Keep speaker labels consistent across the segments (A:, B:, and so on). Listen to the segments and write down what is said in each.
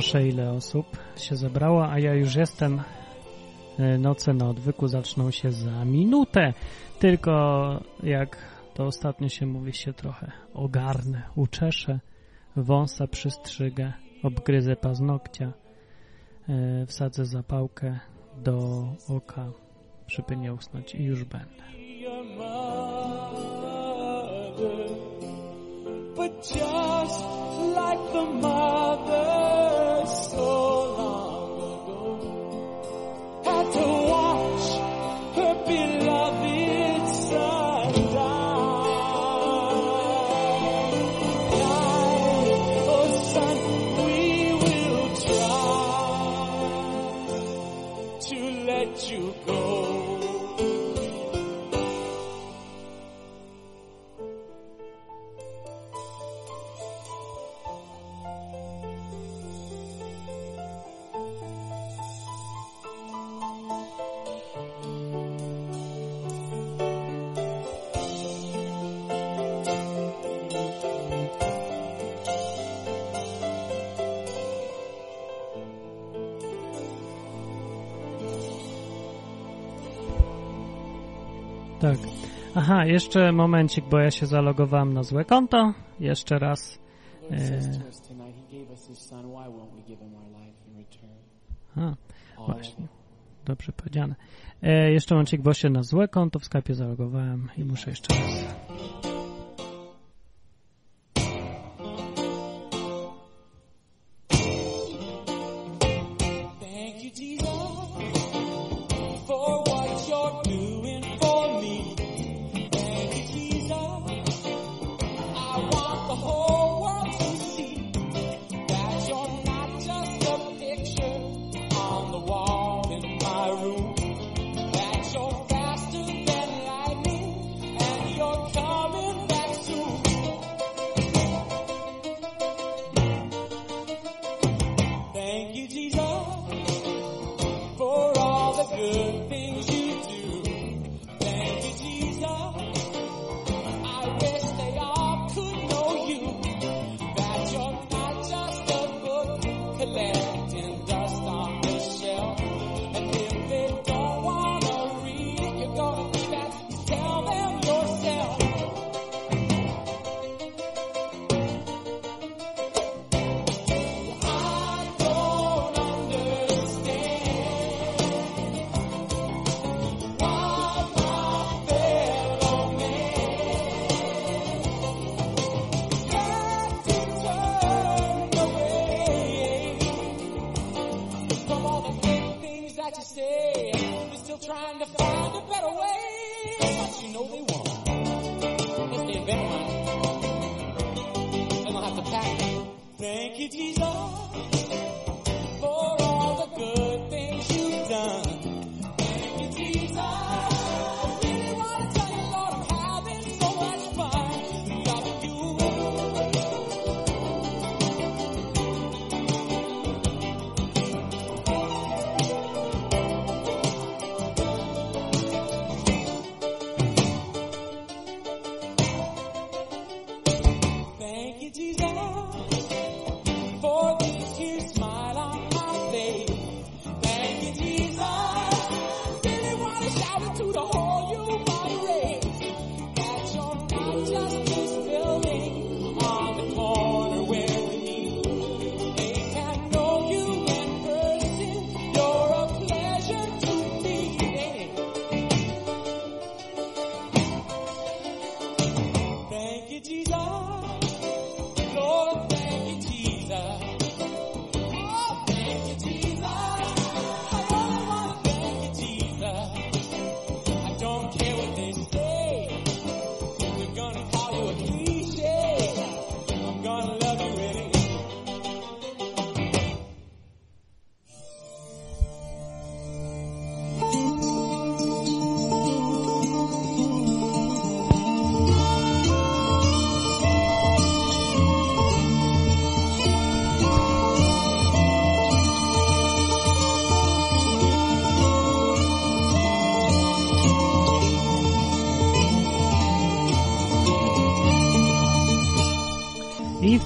A: proszę, ile osób się zebrało, a ja już jestem. E, noce na odwyku zaczną się za minutę. Tylko jak to ostatnio się mówi, się trochę ogarnę, uczeszę, wąsa przystrzygę, obgryzę paznokcia, e, wsadzę zapałkę do oka, żeby nie usnąć i już będę.
B: But just like the mother
A: Aha, jeszcze momencik, bo ja się zalogowałem na złe konto. Jeszcze raz. E... Właśnie.
B: Dobrze powiedziane. E, jeszcze momencik, bo się na złe konto w Skype zalogowałem i muszę jeszcze raz.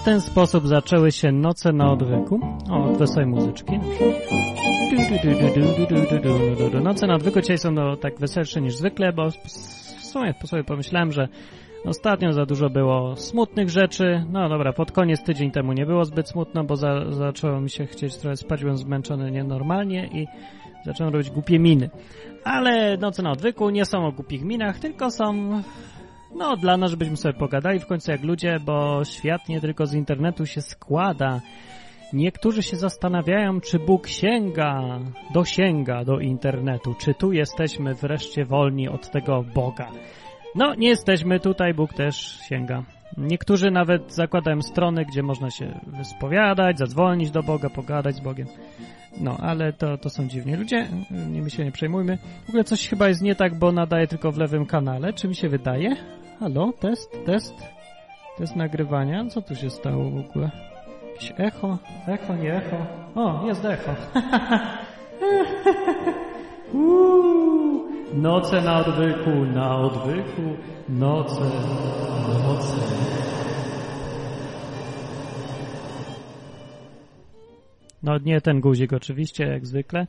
B: W ten sposób zaczęły się noce na odwyku. O, od wesołej muzyczki. Noce na odwyku dzisiaj są no, tak weselsze niż zwykle, bo w sumie sobie pomyślałem, że Ostatnio za dużo było smutnych rzeczy. No dobra, pod koniec tydzień temu nie było zbyt smutno, bo za, zaczęło mi się chcieć trochę spać, byłem zmęczony nienormalnie i zacząłem robić głupie miny. Ale noce na odwyku nie są o głupich minach, tylko są no, dla nas, żebyśmy sobie pogadali w końcu jak ludzie, bo świat nie tylko z internetu się składa. Niektórzy się zastanawiają, czy Bóg sięga, dosięga do internetu, czy tu jesteśmy wreszcie wolni od tego Boga. No, nie jesteśmy, tutaj Bóg też sięga. Niektórzy nawet zakładają strony, gdzie można się wyspowiadać, zadzwonić do Boga, pogadać z Bogiem. No, ale to, to są dziwni ludzie, nie my się nie przejmujmy. W ogóle coś chyba jest nie tak, bo nadaje tylko w lewym kanale, czy mi się wydaje? Halo, test, test, test nagrywania, co tu się stało w ogóle? Jakieś echo, echo, nie echo. O, jest echo. Uuu, noce na odwyku, na odwyku, noce, noce. No nie ten guzik oczywiście, jak zwykle.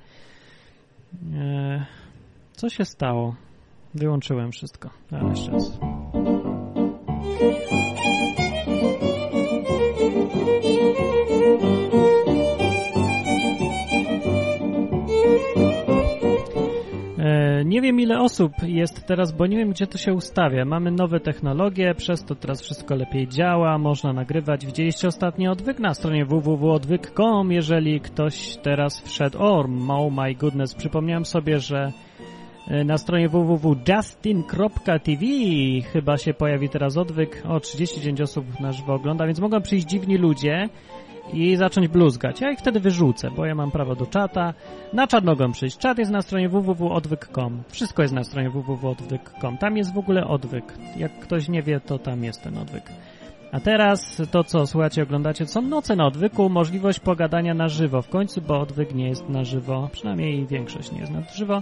B: Eee, co się stało? Wyłączyłem wszystko. Ale jeszcze raz.
A: Nie wiem ile osób jest teraz, bo nie wiem gdzie to się ustawia. Mamy nowe technologie, przez to teraz wszystko lepiej działa, można nagrywać. Widzieliście ostatni odwyk na stronie www.odwyk.com, jeżeli ktoś teraz wszedł. O, oh my goodness, przypomniałem sobie, że e, na stronie www.justin.tv chyba się pojawi teraz odwyk. O, 39 osób na żywo ogląda, więc mogą przyjść dziwni ludzie i zacząć bluzgać. Ja ich wtedy wyrzucę, bo ja mam prawo do czata. Na czat mogą przyjść. Czat jest na stronie www.odwyk.com. Wszystko jest na stronie www.odwyk.com. Tam jest w ogóle odwyk. Jak ktoś nie wie, to tam jest ten odwyk. A teraz to, co słuchacie, oglądacie, są noce na odwyku, możliwość pogadania na żywo w końcu, bo odwyk nie jest na żywo, przynajmniej większość nie jest na żywo.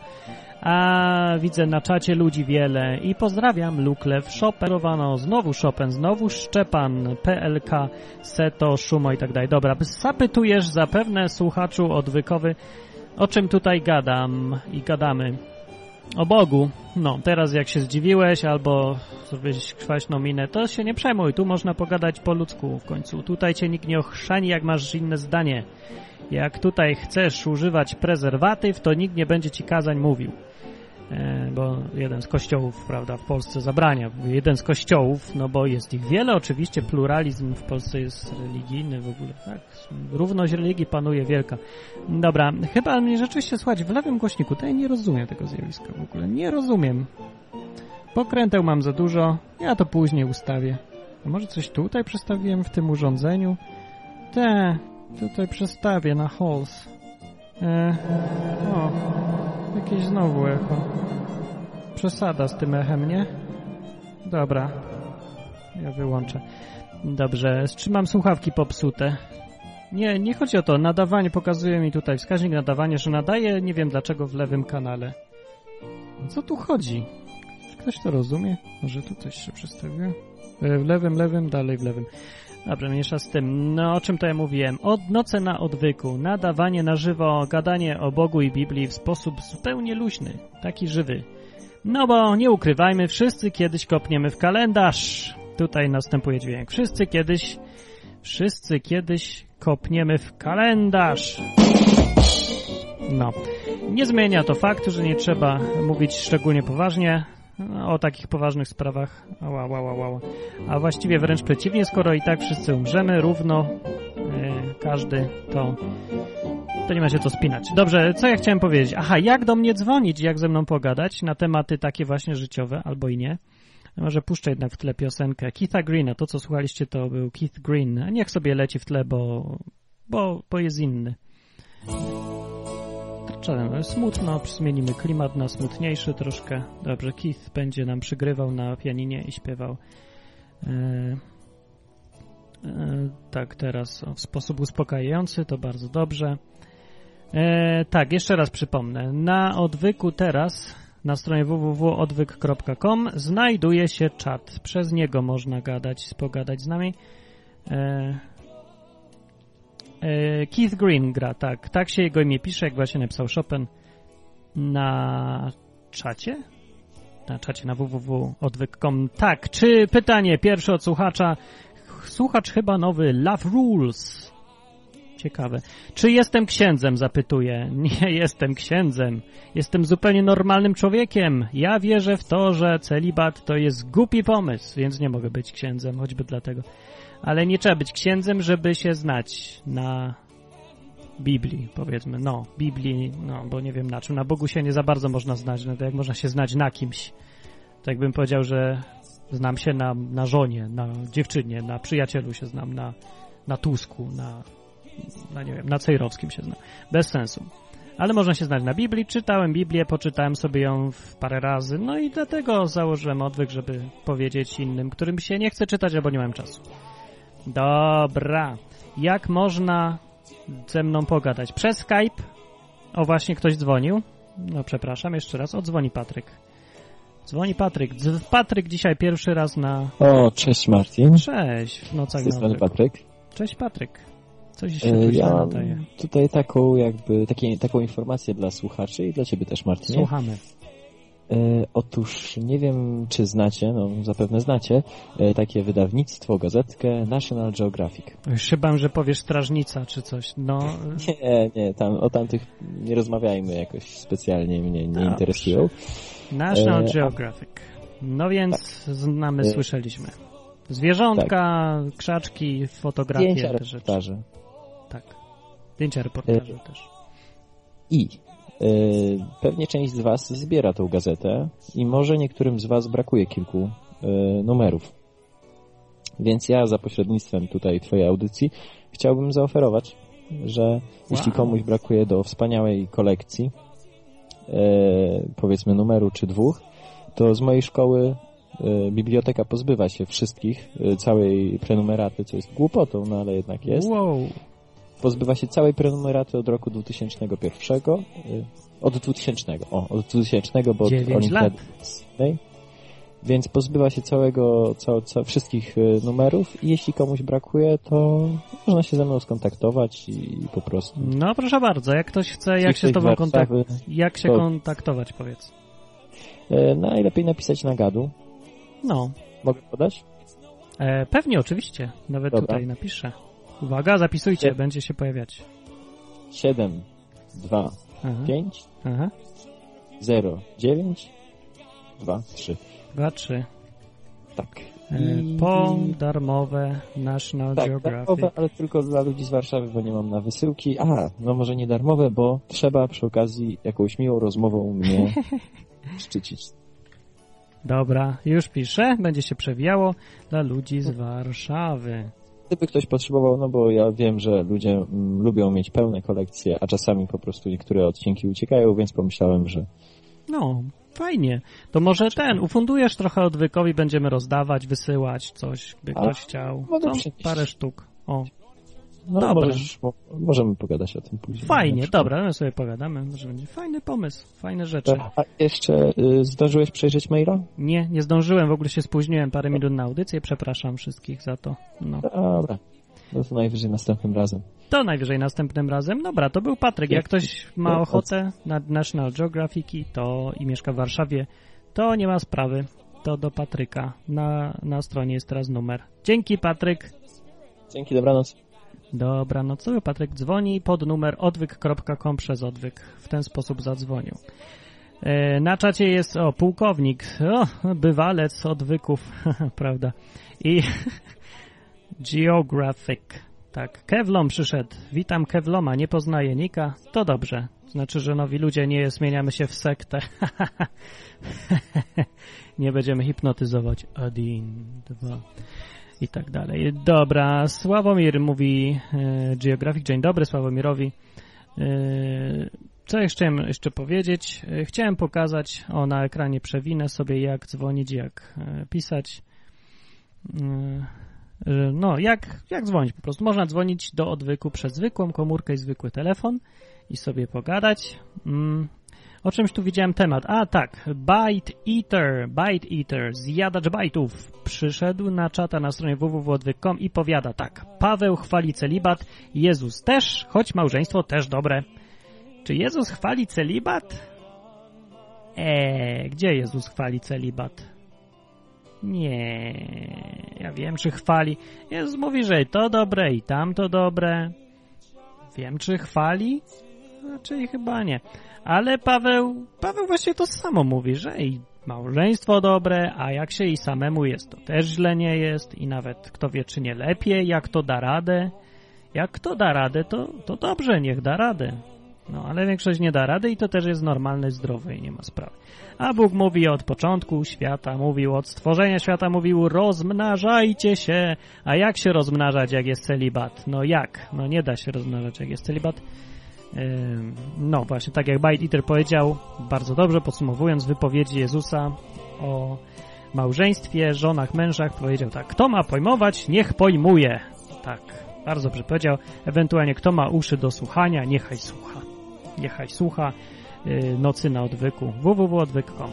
A: A widzę na czacie ludzi wiele i pozdrawiam Luklew, Chopin, znowu Chopin, znowu Szczepan, PLK, Seto, Szumo i tak dalej. Dobra, zapytujesz zapewne słuchaczu odwykowy, o czym tutaj gadam i gadamy. O Bogu. No, teraz jak się zdziwiłeś albo zrobiłeś kwaśną minę, to się nie przejmuj. Tu można pogadać po ludzku w końcu. Tutaj cię nikt nie ochrzani, jak masz inne zdanie. Jak tutaj chcesz używać prezerwatyw, to nikt nie będzie ci kazań mówił. E, bo jeden z kościołów, prawda, w Polsce zabrania. Jeden z kościołów, no bo jest ich wiele, oczywiście pluralizm w Polsce jest religijny w ogóle, tak? Równość religii panuje wielka. Dobra, chyba mnie rzeczywiście słuchać w lewym głośniku, to ja nie rozumiem tego zjawiska w ogóle, nie rozumiem. Pokręteł mam za dużo, ja to później ustawię. A może coś tutaj przestawiłem w tym urządzeniu? Te, tutaj przestawię na halls. E, o, jakieś znowu echo. Przesada z tym echem, nie? Dobra. Ja wyłączę. Dobrze, trzymam słuchawki popsute. Nie, nie chodzi o to. Nadawanie pokazuje mi tutaj wskaźnik nadawania, że nadaje, nie wiem dlaczego, w lewym kanale. Co tu chodzi? Czy ktoś to rozumie? Może tu coś się przestawiło? E, W lewym, lewym, dalej w lewym. Dobrze, mniejsza z tym. No, o czym to ja mówiłem? Od noce na odwyku, nadawanie na żywo, gadanie o Bogu i Biblii w sposób zupełnie luźny, taki żywy. No bo nie ukrywajmy, wszyscy kiedyś kopniemy w kalendarz. Tutaj następuje dźwięk. Wszyscy kiedyś, wszyscy kiedyś kopniemy w kalendarz. No. Nie zmienia to faktu, że nie trzeba mówić szczególnie poważnie o takich poważnych sprawach. A właściwie wręcz przeciwnie, skoro i tak wszyscy umrzemy równo, yy, każdy, to, to nie ma się co spinać. Dobrze, co ja chciałem powiedzieć? Aha, jak do mnie dzwonić, jak ze mną pogadać na tematy takie właśnie życiowe, albo i nie. Może puszczę jednak w tle piosenkę Keitha Greena. To, co słuchaliście, to był Keith Green. Niech sobie leci w tle, bo, bo, bo jest inny. Czarem, smutno, zmienimy klimat na smutniejszy troszkę. Dobrze, Keith będzie nam przygrywał na pianinie i śpiewał. E, e, tak, teraz w sposób uspokajający, to bardzo dobrze. E, tak, jeszcze raz przypomnę. Na odwyku teraz, na stronie www.odwyk.com znajduje się czat. Przez niego można gadać, pogadać z nami. E, Keith Green gra, tak. Tak się jego imię pisze, jak właśnie napisał Chopin na czacie? Na czacie na www.odwyk.com. Tak, czy pytanie pierwsze od słuchacza. Słuchacz chyba nowy Love Rules. Ciekawe. Czy jestem księdzem? Zapytuje. Nie jestem księdzem. Jestem zupełnie normalnym człowiekiem. Ja wierzę w to, że celibat to jest głupi pomysł, więc nie mogę być księdzem, choćby dlatego ale nie trzeba być księdzem, żeby się znać na Biblii, powiedzmy. No, Biblii, no, bo nie wiem na czym. Na Bogu się nie za bardzo można znać, no to jak można się znać na kimś. Tak jakbym powiedział, że znam się na, na żonie, na dziewczynie, na przyjacielu się znam, na, na Tusku, na, na nie wiem, na Cejrowskim się znam. Bez sensu. Ale można się znać na Biblii. Czytałem Biblię, poczytałem sobie ją w parę razy, no i dlatego założyłem odwyk, żeby powiedzieć innym, którym się nie chce czytać, albo nie mam czasu. Dobra. Jak można ze mną pogadać? Przez Skype? O, właśnie ktoś dzwonił. No, przepraszam, jeszcze raz. Odzwoni Patryk. Dzwoni Patryk. Patryk dzisiaj pierwszy raz na...
C: O, cześć Martin.
A: Cześć, w nocach
C: Z tej. Patryk.
A: Cześć Patryk. Coś się
C: E, Ja
A: nadaje.
C: tutaj taką jakby takie, taką informację dla słuchaczy i dla ciebie też Martinie.
A: Słuchamy.
C: E, otóż nie wiem, czy znacie, no zapewne znacie, e, takie wydawnictwo, gazetkę National Geographic.
A: Bałem, że powiesz strażnica czy coś. No,
C: Nie, nie, tam, o tamtych nie rozmawiajmy jakoś specjalnie, mnie nie interesują.
A: National
C: E,
A: Geographic. No więc znamy,
C: E,
A: słyszeliśmy. Zwierzątka, krzaczki, fotografie,
C: Zdjęcia,
A: te rzeczy. Tak. Zdjęcia, reportaże też.
C: I pewnie część z Was zbiera tą gazetę i może niektórym z Was brakuje kilku e, numerów. Więc ja za pośrednictwem tutaj Twojej audycji chciałbym zaoferować, że jeśli komuś brakuje do wspaniałej kolekcji, e, powiedzmy numeru czy dwóch, to z mojej szkoły e, biblioteka pozbywa się wszystkich, e, całej prenumeraty, co jest głupotą, no ale jednak jest
A: Wow.
C: Pozbywa się całej prenumeraty od roku 2001, y, od 2000, o, od 2000, bo od Olimpiady. Sydney. Więc pozbywa się całego, ca, ca, wszystkich y, numerów i jeśli komuś brakuje, to można się ze mną skontaktować i po prostu...
A: No proszę bardzo, jak ktoś chce, jak się z tobą
C: do
A: kontakt...
C: Warszawy.
A: jak się
C: to-
A: kontaktować, powiedz.
C: E, Najlepiej napisać na gadu.
A: No,
C: Mogę podać?
A: e, pewnie, oczywiście. Nawet
C: Dobra.
A: tutaj napiszę. Uwaga, zapisujcie,
C: Nie.
A: będzie się pojawiać.
C: 7, 2,
A: Aha,
C: 5,
A: aha.
C: 0, 9, 2, 3.
A: Dwa, trzy.
C: Tak.
A: E,
C: I-
A: po darmowe National
C: Tak,
A: Geographic.
C: darmowe, ale tylko dla ludzi z Warszawy, bo nie mam na wysyłki. A, no może nie darmowe, bo trzeba przy okazji jakąś miłą rozmową mnie szczycić.
A: Dobra, już piszę, będzie się przewijało dla ludzi z Warszawy.
C: Gdyby ktoś potrzebował, no bo ja wiem, że ludzie mm, lubią mieć pełne kolekcje, a czasami po prostu niektóre odcinki uciekają, więc pomyślałem, że
A: No, fajnie. To może ten, ufundujesz trochę odwykowi, będziemy rozdawać, wysyłać coś, by ktoś chciał. No, parę sztuk. O,
C: no
A: Dobra.
C: możesz, mo, możemy pogadać o tym później.
A: Fajnie, dobra, my sobie pogadamy, może będzie fajny pomysł, fajne rzeczy.
C: A jeszcze y, zdążyłeś przejrzeć maila?
A: Nie, nie zdążyłem, w ogóle się spóźniłem parę minut na audycję, przepraszam wszystkich za to. No.
C: Dobra. No to najwyżej następnym razem.
A: To najwyżej następnym razem. Dobra, to był Patryk. Jak ktoś ma ochotę na National Geographic to i mieszka w Warszawie, to nie ma sprawy. To do Patryka. Na, na stronie jest teraz numer. Dzięki Patryk.
C: Dzięki, dobranoc.
A: Dobranocowy Patryk dzwoni pod numer odwyk.com przez odwyk. W ten sposób zadzwonił. E, na czacie jest, o, pułkownik, o, bywalec odwyków, prawda, i geographic, tak, Kevlom przyszedł, witam Kevloma, nie poznaję Nika, to dobrze, znaczy, że nowi ludzie nie zmieniamy się w sektę, nie będziemy hipnotyzować, Adin, dwa, i tak dalej. Dobra, Sławomir mówi e, Geographic. Dzień dobry Sławomirowi. E, co jeszcze chciałem jeszcze powiedzieć? E, chciałem pokazać, o na ekranie przewinę sobie jak dzwonić, jak e, pisać. E, no, jak, jak dzwonić po prostu. Można dzwonić do odwyku przez zwykłą komórkę i zwykły telefon i sobie pogadać. Mm. O czymś tu widziałem temat. A tak, Byte Eater, Byte Eater, zjadacz bajtów, przyszedł na czata na stronie www.odwyk.com i powiada tak. Paweł chwali celibat, Jezus też, choć małżeństwo też dobre. Czy Jezus chwali celibat? Eee, gdzie Jezus chwali celibat? Nie, ja wiem, czy chwali. Jezus mówi, że to dobre i tamto dobre. Wiem, czy chwali? Raczej chyba nie. Ale Paweł, Paweł właśnie to samo mówi, że i małżeństwo dobre, a jak się i samemu jest, to też źle nie jest i nawet kto wie, czy nie lepiej, jak to da radę. Jak kto da radę, to, to dobrze, niech da radę. No, ale większość nie da rady i to też jest normalne, zdrowe i nie ma sprawy. A Bóg mówi od początku świata, mówił od stworzenia świata, mówił rozmnażajcie się. A jak się rozmnażać, jak jest celibat? No jak? No nie da się rozmnażać, jak jest celibat. No właśnie, tak jak Bite Eater powiedział, bardzo dobrze podsumowując wypowiedzi Jezusa o małżeństwie, żonach, mężach, powiedział tak, kto ma pojmować, niech pojmuje. Tak, bardzo dobrze powiedział. Ewentualnie kto ma uszy do słuchania, niechaj słucha. Niechaj słucha y, nocy na odwyku www.odwyk.com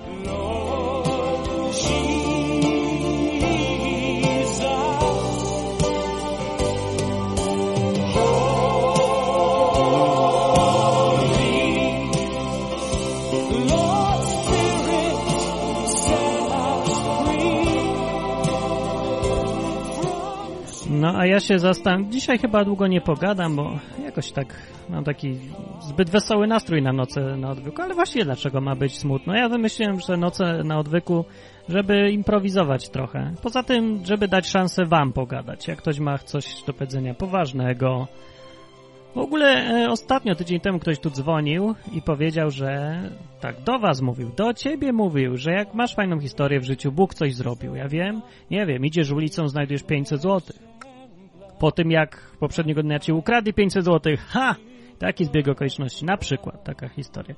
A: No, a ja się zastanawiam, dzisiaj chyba długo nie pogadam, bo jakoś tak mam taki zbyt wesoły nastrój na noce na odwyku, ale właściwie dlaczego ma być smutno? Ja wymyśliłem, że noce na odwyku, żeby improwizować trochę. Poza tym, żeby dać szansę wam pogadać. Jak ktoś ma coś do powiedzenia poważnego. W ogóle e, ostatnio, tydzień temu ktoś tu dzwonił i powiedział, że tak, do was mówił, do ciebie mówił, że jak masz fajną historię w życiu, Bóg coś zrobił. Ja wiem, nie wiem, idziesz ulicą, znajdujesz 500 złotych po tym jak poprzedniego dnia ci ukradli 500 zł. Ha! Taki zbieg okoliczności. Na przykład taka historia.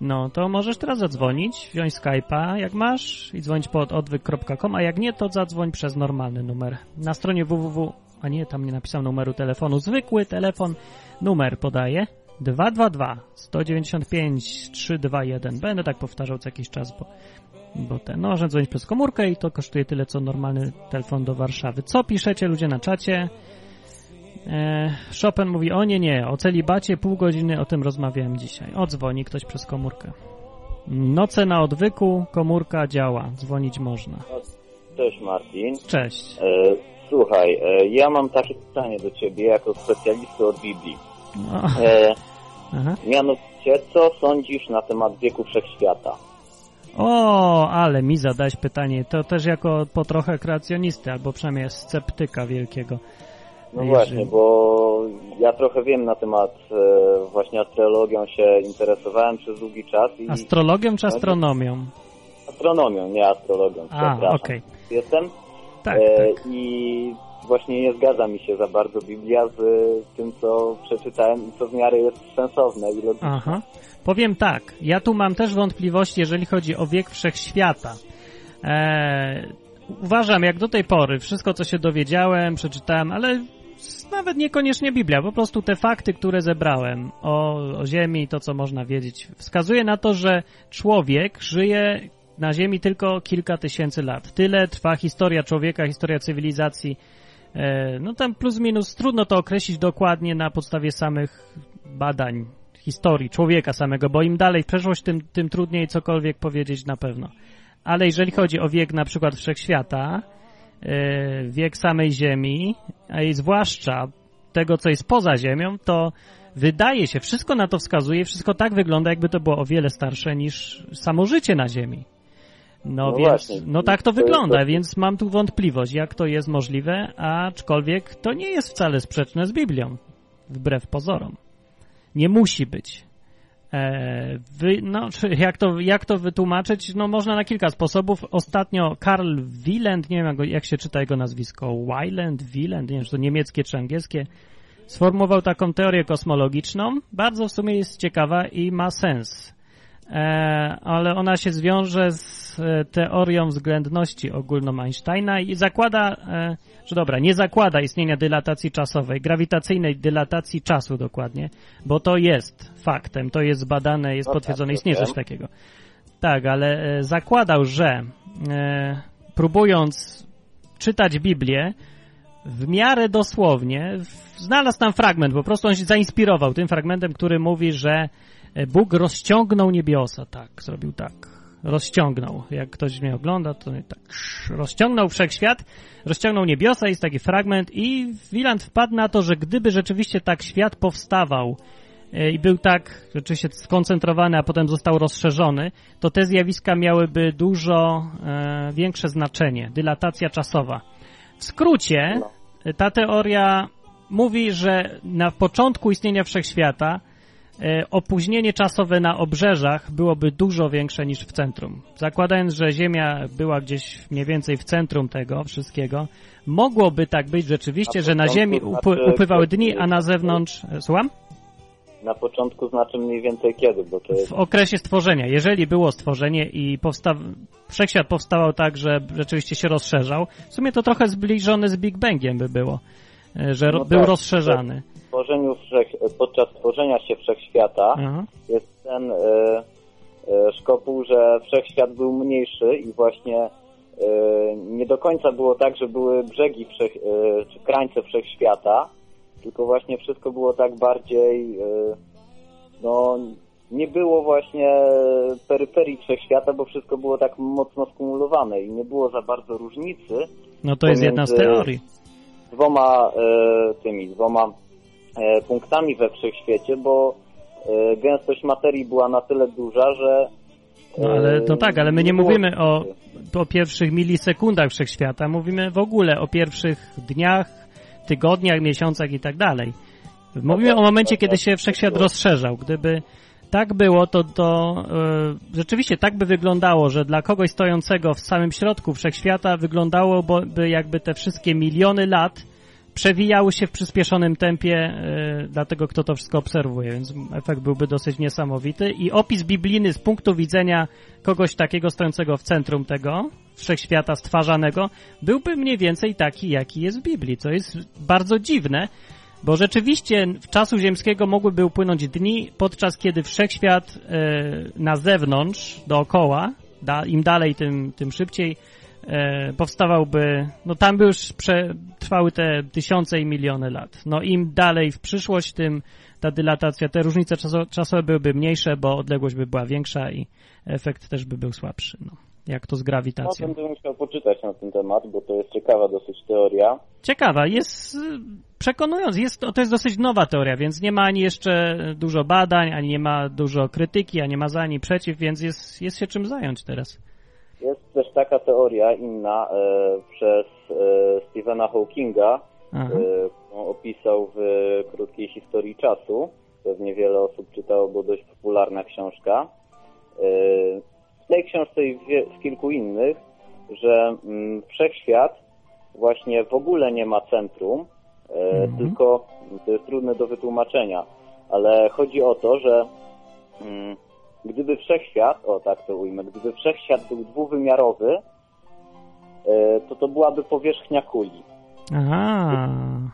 A: No, to możesz teraz zadzwonić, wziąć Skype'a, jak masz, i dzwonić pod odwyk.com, a jak nie, to zadzwoń przez normalny numer. Na stronie www, a nie, tam nie napisał numeru telefonu, zwykły telefon, numer podaję 222 195 321. Będę tak powtarzał co jakiś czas, bo, bo ten, no, można dzwonić przez komórkę i to kosztuje tyle, co normalny telefon do Warszawy. Co piszecie ludzie na czacie? E, Chopin mówi, o nie, nie, o celibacie pół godziny o tym rozmawiałem dzisiaj. O, dzwoni ktoś przez komórkę. Noce na odwyku, komórka działa, dzwonić można.
D: Cześć Martin.
A: Cześć.
D: E, słuchaj, e, ja mam takie pytanie do Ciebie jako specjalisty od Biblii.
A: No,
D: E,
A: aha.
D: mianowicie, co sądzisz na temat wieku wszechświata?
A: O, ale mi zadać pytanie, to też jako po trochę kreacjonisty, albo przynajmniej sceptyka wielkiego.
D: No
A: Jeżeli-
D: właśnie, bo ja trochę wiem na temat e, właśnie astrologią się interesowałem przez długi czas i
A: Astrologią czy astronomią?
D: astronomią, nie astrologią,
A: A, okej.
D: Jestem
A: Tak,
D: e,
A: tak.
D: i właśnie nie zgadza mi się za bardzo Biblia z tym, co przeczytałem i co w miarę jest sensowne i logiczne.
A: Aha. Powiem tak, ja tu mam też wątpliwości, jeżeli chodzi o wiek wszechświata. Eee, uważam, jak do tej pory, wszystko co się dowiedziałem, przeczytałem, ale nawet niekoniecznie Biblia, po prostu te fakty, które zebrałem o, o Ziemi, to co można wiedzieć, wskazuje na to, że człowiek żyje na Ziemi tylko kilka tysięcy lat. Tyle trwa historia człowieka, historia cywilizacji. E, No tam plus minus trudno to określić dokładnie na podstawie samych badań historii człowieka samego, bo im dalej w przeszłość, tym, tym trudniej cokolwiek powiedzieć na pewno. Ale jeżeli chodzi o wiek na przykład wszechświata, e, wiek samej Ziemi, a i zwłaszcza tego, co jest poza Ziemią, to wydaje się, wszystko na to wskazuje, wszystko tak wygląda, jakby to było o wiele starsze niż samo życie na Ziemi. No,
D: No
A: więc,
D: właśnie.
A: no tak to wygląda,
D: to-
A: więc mam tu wątpliwość, jak to jest możliwe, aczkolwiek to nie jest wcale sprzeczne z Biblią, wbrew pozorom. Nie musi być. E, wy, no, czy jak, to, jak to wytłumaczyć? No, można na kilka sposobów. Ostatnio Karl Wieland, nie wiem jak, się czyta jego nazwisko, Weiland, Wieland, nie wiem, czy to niemieckie czy angielskie, sformułował taką teorię kosmologiczną. Bardzo w sumie jest ciekawa i ma sens. E, ale ona się zwiąże z e, teorią względności ogólną Einsteina i zakłada, e, że dobra, nie zakłada istnienia dylatacji czasowej, grawitacyjnej dylatacji czasu dokładnie, bo to jest faktem, to jest zbadane, jest
D: No tak,
A: potwierdzone,
D: to
A: istnieje coś takiego. Tak, ale zakładał, że próbując czytać Biblię w miarę dosłownie, znalazł tam fragment, po prostu on się zainspirował tym fragmentem, który mówi, że Bóg rozciągnął niebiosa, tak, zrobił tak, rozciągnął. Jak ktoś mnie ogląda, to tak, rozciągnął wszechświat, rozciągnął niebiosa, jest taki fragment i Wieland wpadł na to, że gdyby rzeczywiście tak świat powstawał e, i był tak rzeczywiście skoncentrowany, a potem został rozszerzony, to te zjawiska miałyby dużo e, większe znaczenie, dylatacja czasowa. W skrócie, e, ta teoria mówi, że na początku istnienia wszechświata e, opóźnienie czasowe na obrzeżach byłoby dużo większe niż w centrum. Zakładając, że Ziemia była gdzieś mniej więcej w centrum tego wszystkiego, mogłoby tak być rzeczywiście,
D: Na
A: że na Ziemi
D: znaczy-
A: upły, upływały dni, a na zewnątrz... e, Słucham?
D: Na początku znaczy mniej więcej kiedy, bo to jest
A: w okresie stworzenia. Jeżeli było stworzenie i powstaw... wszechświat powstawał tak, że rzeczywiście się rozszerzał, w sumie to trochę zbliżone z Big Bangiem by było, e, że.
D: No
A: był
D: tak,
A: rozszerzany.
D: w tworzeniu wszech, podczas tworzenia się wszechświata
A: Aha.
D: jest ten e, e, szkopuł, że wszechświat był mniejszy i właśnie e, nie do końca było tak, że były brzegi wszech, czy krańce wszechświata, tylko właśnie wszystko było tak bardziej, no nie było właśnie peryferii wszechświata, bo wszystko było tak mocno skumulowane i nie było za bardzo różnicy
A: No to jest jedna z teorii.
D: dwoma e, tymi, dwoma punktami we wszechświecie, bo e, gęstość materii była na tyle duża, że
A: No, ale, no tak, ale my nie mówimy o, o pierwszych milisekundach wszechświata, mówimy w ogóle o pierwszych dniach, tygodniach, miesiącach i tak dalej. Mówimy o momencie, kiedy się wszechświat rozszerzał. Gdyby tak było, to, to e, rzeczywiście tak by wyglądało, że dla kogoś stojącego w samym środku wszechświata wyglądałoby jakby te wszystkie miliony lat przewijały się w przyspieszonym tempie tego, kto to wszystko obserwuje, więc efekt byłby dosyć niesamowity. I opis biblijny z punktu widzenia kogoś takiego stojącego w centrum tego wszechświata stwarzanego byłby mniej więcej taki, jaki jest w Biblii, co jest bardzo dziwne, bo rzeczywiście w czasu ziemskiego mogłyby upłynąć dni, podczas kiedy wszechświat e, na zewnątrz, dookoła, da, im dalej, tym, tym szybciej, e, powstawałby, no tam by już prze, trwały te tysiące i miliony lat. No im dalej w przyszłość, tym ta dylatacja, te różnice czaso, czasowe byłyby mniejsze, bo odległość by była większa i efekt też by był słabszy. No, jak to z
D: no,
A: grawitacją.
D: będę musiał poczytać na ten temat, bo to jest ciekawa dosyć teoria.
A: Ciekawa, jest przekonując, jest, to jest dosyć nowa teoria, więc nie ma ani jeszcze dużo badań, ani nie ma dużo krytyki, ani nie ma za, ani przeciw, więc jest, jest się czym zająć teraz.
D: Jest też taka teoria inna e, przez e, Stephena Hawkinga,
A: Aha.
D: e, którą opisał w krótkiej historii czasu. Pewnie wiele osób czytało, bo dość popularna książka. W tej książce i w, kilku innych, że mm, wszechświat właśnie w ogóle nie ma centrum,
A: Mhm.
D: tylko to jest trudne do wytłumaczenia, ale chodzi o to, że mm, gdyby wszechświat, o tak to ujmę, gdyby wszechświat był dwuwymiarowy, e, to to byłaby powierzchnia kuli.
A: Aha.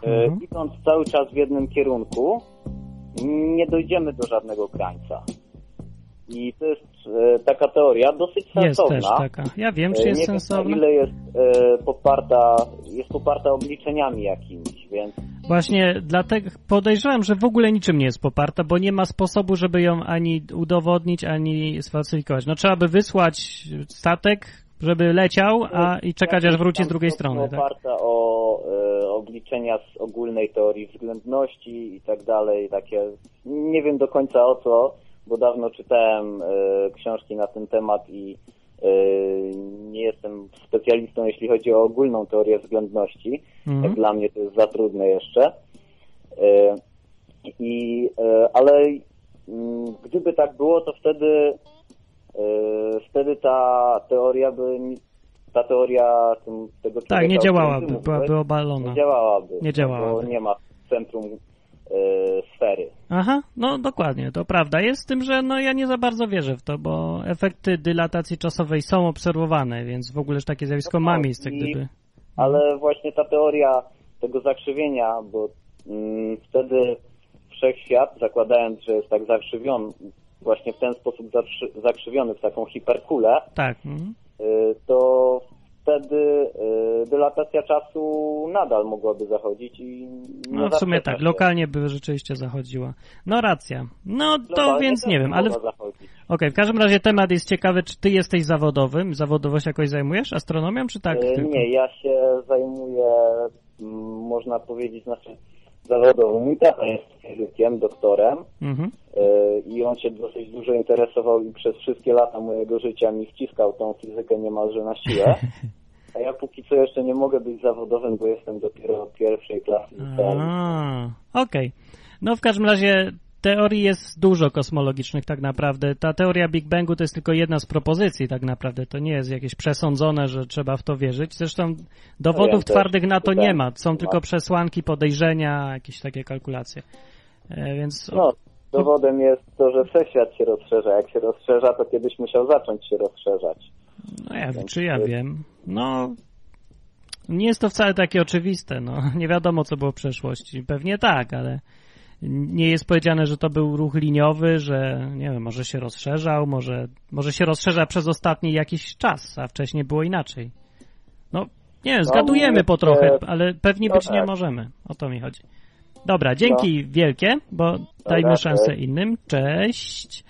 D: E,
A: Mhm.
D: Idąc cały czas w jednym kierunku, nie dojdziemy do żadnego krańca. I to jest e, taka teoria dosyć
A: Jest
D: sensowna.
A: też taka. Ja wiem, czy jest
D: nie wiem,
A: sensowna.
D: na ile jest poparta, jest poparta obliczeniami jakimiś, więc
A: Właśnie dlatego podejrzewam, że w ogóle niczym nie jest poparta, bo nie ma sposobu, żeby ją ani udowodnić, ani sfalsyfikować. No trzeba by wysłać statek, żeby leciał, a i czekać aż wróci z drugiej strony. Tak?
D: Oparta o e, obliczenia z ogólnej teorii względności i tak dalej, takie nie wiem do końca o co, bo dawno czytałem e, książki na ten temat i nie jestem specjalistą, jeśli chodzi o ogólną teorię względności.
A: Mhm.
D: Jak dla mnie to jest za trudne jeszcze. E, I, e, ale mm, gdyby tak było, to wtedy e, wtedy ta teoria by ta teoria tym, tego
A: Tak, nie działałaby, byłaby obalona.
D: Nie działałaby.
A: Nie działałaby.
D: Bo nie ma centrum e, sfery.
A: Aha, no dokładnie, to prawda. Jest z tym, że no ja nie za bardzo wierzę w to, bo efekty dylatacji czasowej są obserwowane, więc w ogóle takie zjawisko
D: No
A: ma
D: tak,
A: miejsce,
D: i-
A: gdyby...
D: Ale właśnie ta teoria tego zakrzywienia, bo mm, wtedy wszechświat, zakładając, że jest tak zakrzywiony, właśnie w ten sposób zakrzy- zakrzywiony w taką hiperkulę,
A: Tak. Mhm.
D: y, to wtedy y, dylatacja czasu nadal mogłaby zachodzić i
A: No w sumie tak, lokalnie by rzeczywiście zachodziła. No racja. No to
D: Globalnie
A: więc nie wiem, ale. Okej, w każdym razie temat jest ciekawy, czy ty jesteś zawodowym? Zawodowo się jakoś zajmujesz astronomią, czy tak? Tylko?
D: Nie, ja się zajmuję, mm, można powiedzieć, znaczy zawodowo. Mój tata jest fizykiem, doktorem
A: Mhm.
D: e, i on się dosyć dużo interesował i przez wszystkie lata mojego życia mi wciskał tą fizykę niemalże na siłę. A ja póki co jeszcze nie mogę być zawodowym, bo jestem dopiero pierwszej klasy
A: Okej. No w każdym razie teorii jest dużo kosmologicznych tak naprawdę. Ta teoria Big Bangu to jest tylko jedna z propozycji tak naprawdę. To nie jest jakieś przesądzone, że trzeba w to wierzyć. Zresztą dowodów
D: No ja
A: twardych na to nie ma. Są tylko przesłanki, podejrzenia, jakieś takie kalkulacje. E, Więc
D: No, dowodem jest to, że wszechświat się rozszerza. Jak się rozszerza, to kiedyś musiał zacząć się rozszerzać.
A: No ja,
D: Więc
A: czy ja wiem? No, nie jest to wcale takie oczywiste. No, nie wiadomo, co było w przeszłości. Pewnie tak, ale nie jest powiedziane, że to był ruch liniowy, że nie wiem, może się rozszerzał, może, może się rozszerza przez ostatni jakiś czas, a wcześniej było inaczej. No, nie wiem, zgadujemy
D: nie,
A: po trochę, ale pewnie
D: no
A: być nie
D: tak.
A: możemy. O to mi chodzi. Dobra, dzięki wielkie, bo dajmy szansę innym. Cześć.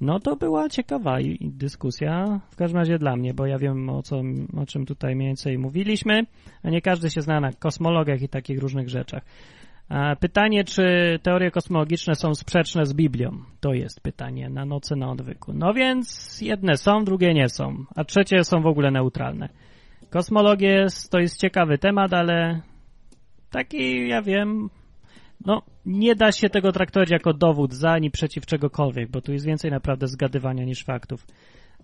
A: No to była ciekawa dyskusja, w każdym razie dla mnie, bo ja wiem o, co, o czym tutaj mniej więcej mówiliśmy, a nie każdy się zna na kosmologiach i takich różnych rzeczach. Pytanie, czy teorie kosmologiczne są sprzeczne z Biblią? To jest pytanie na nocy na odwyku. No więc jedne są, drugie nie są, a trzecie są w ogóle neutralne. Kosmologia to jest ciekawy temat, ale taki, ja wiem, no nie da się tego traktować jako dowód za ani przeciw czegokolwiek, bo tu jest więcej naprawdę zgadywania niż faktów.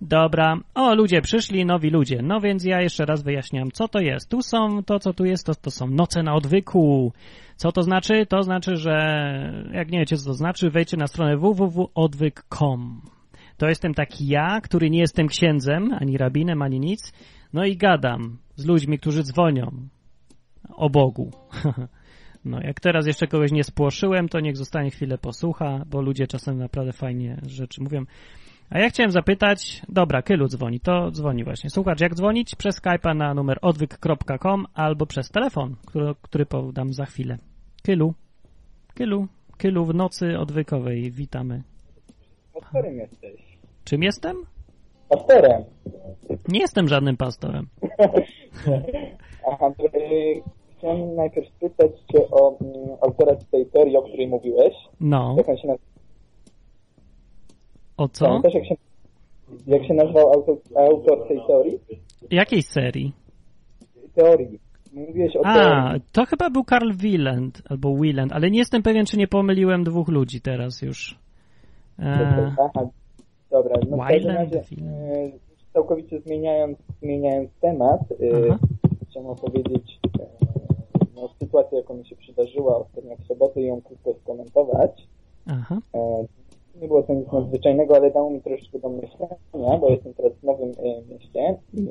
A: Dobra. O, ludzie przyszli, nowi ludzie. No więc ja jeszcze raz wyjaśniam, co to jest. Tu są, to co tu jest, to, to są noce na odwyku. Co to znaczy? To znaczy, że jak nie wiecie, co to znaczy, wejdźcie na stronę www.odwyk.com. To jestem taki ja, który nie jestem księdzem, ani rabinem, ani nic. No i gadam z ludźmi, którzy dzwonią o Bogu. No, jak teraz jeszcze kogoś nie spłoszyłem, to niech zostanie chwilę posłucha, bo ludzie czasem naprawdę fajnie rzeczy mówią. A ja chciałem zapytać, dobra, Kylu dzwoni, to dzwoni właśnie. Słuchacz, jak dzwonić? Przez Skype'a na numer odwyk.com albo przez telefon, który, który podam za chwilę. Kylu, Kylu, Kylu w nocy odwykowej, witamy.
E: Pastorem jesteś.
A: Czym jestem?
E: Pastorem.
A: Nie jestem żadnym pastorem.
E: Aha, to, y, chciałem najpierw spytać Cię o mm, autora tej teorii, o której mówiłeś.
A: No,
E: Jak on się nazywa?
A: O co?
E: Pamiętasz, jak się, jak się nazywał autor, autor tej teorii?
A: Jakiej serii?
E: Teorii. Mówiłeś o
A: A,
E: teorii.
A: to chyba był Karl Wieland, albo Wieland, ale nie jestem pewien, czy nie pomyliłem dwóch ludzi teraz już. E,
E: Aha, dobra. No
A: Wieland,
E: razie, y, całkowicie zmieniając, zmieniając temat, y,
A: Aha.
E: chciałem opowiedzieć y, no, sytuację, jaką mi się przydarzyła ostatnio w sobotę i ją krótko skomentować.
A: aha,
E: E, Nie było to nic nadzwyczajnego, ale dało mi troszeczkę do myślenia, bo jestem teraz w nowym e, mieście i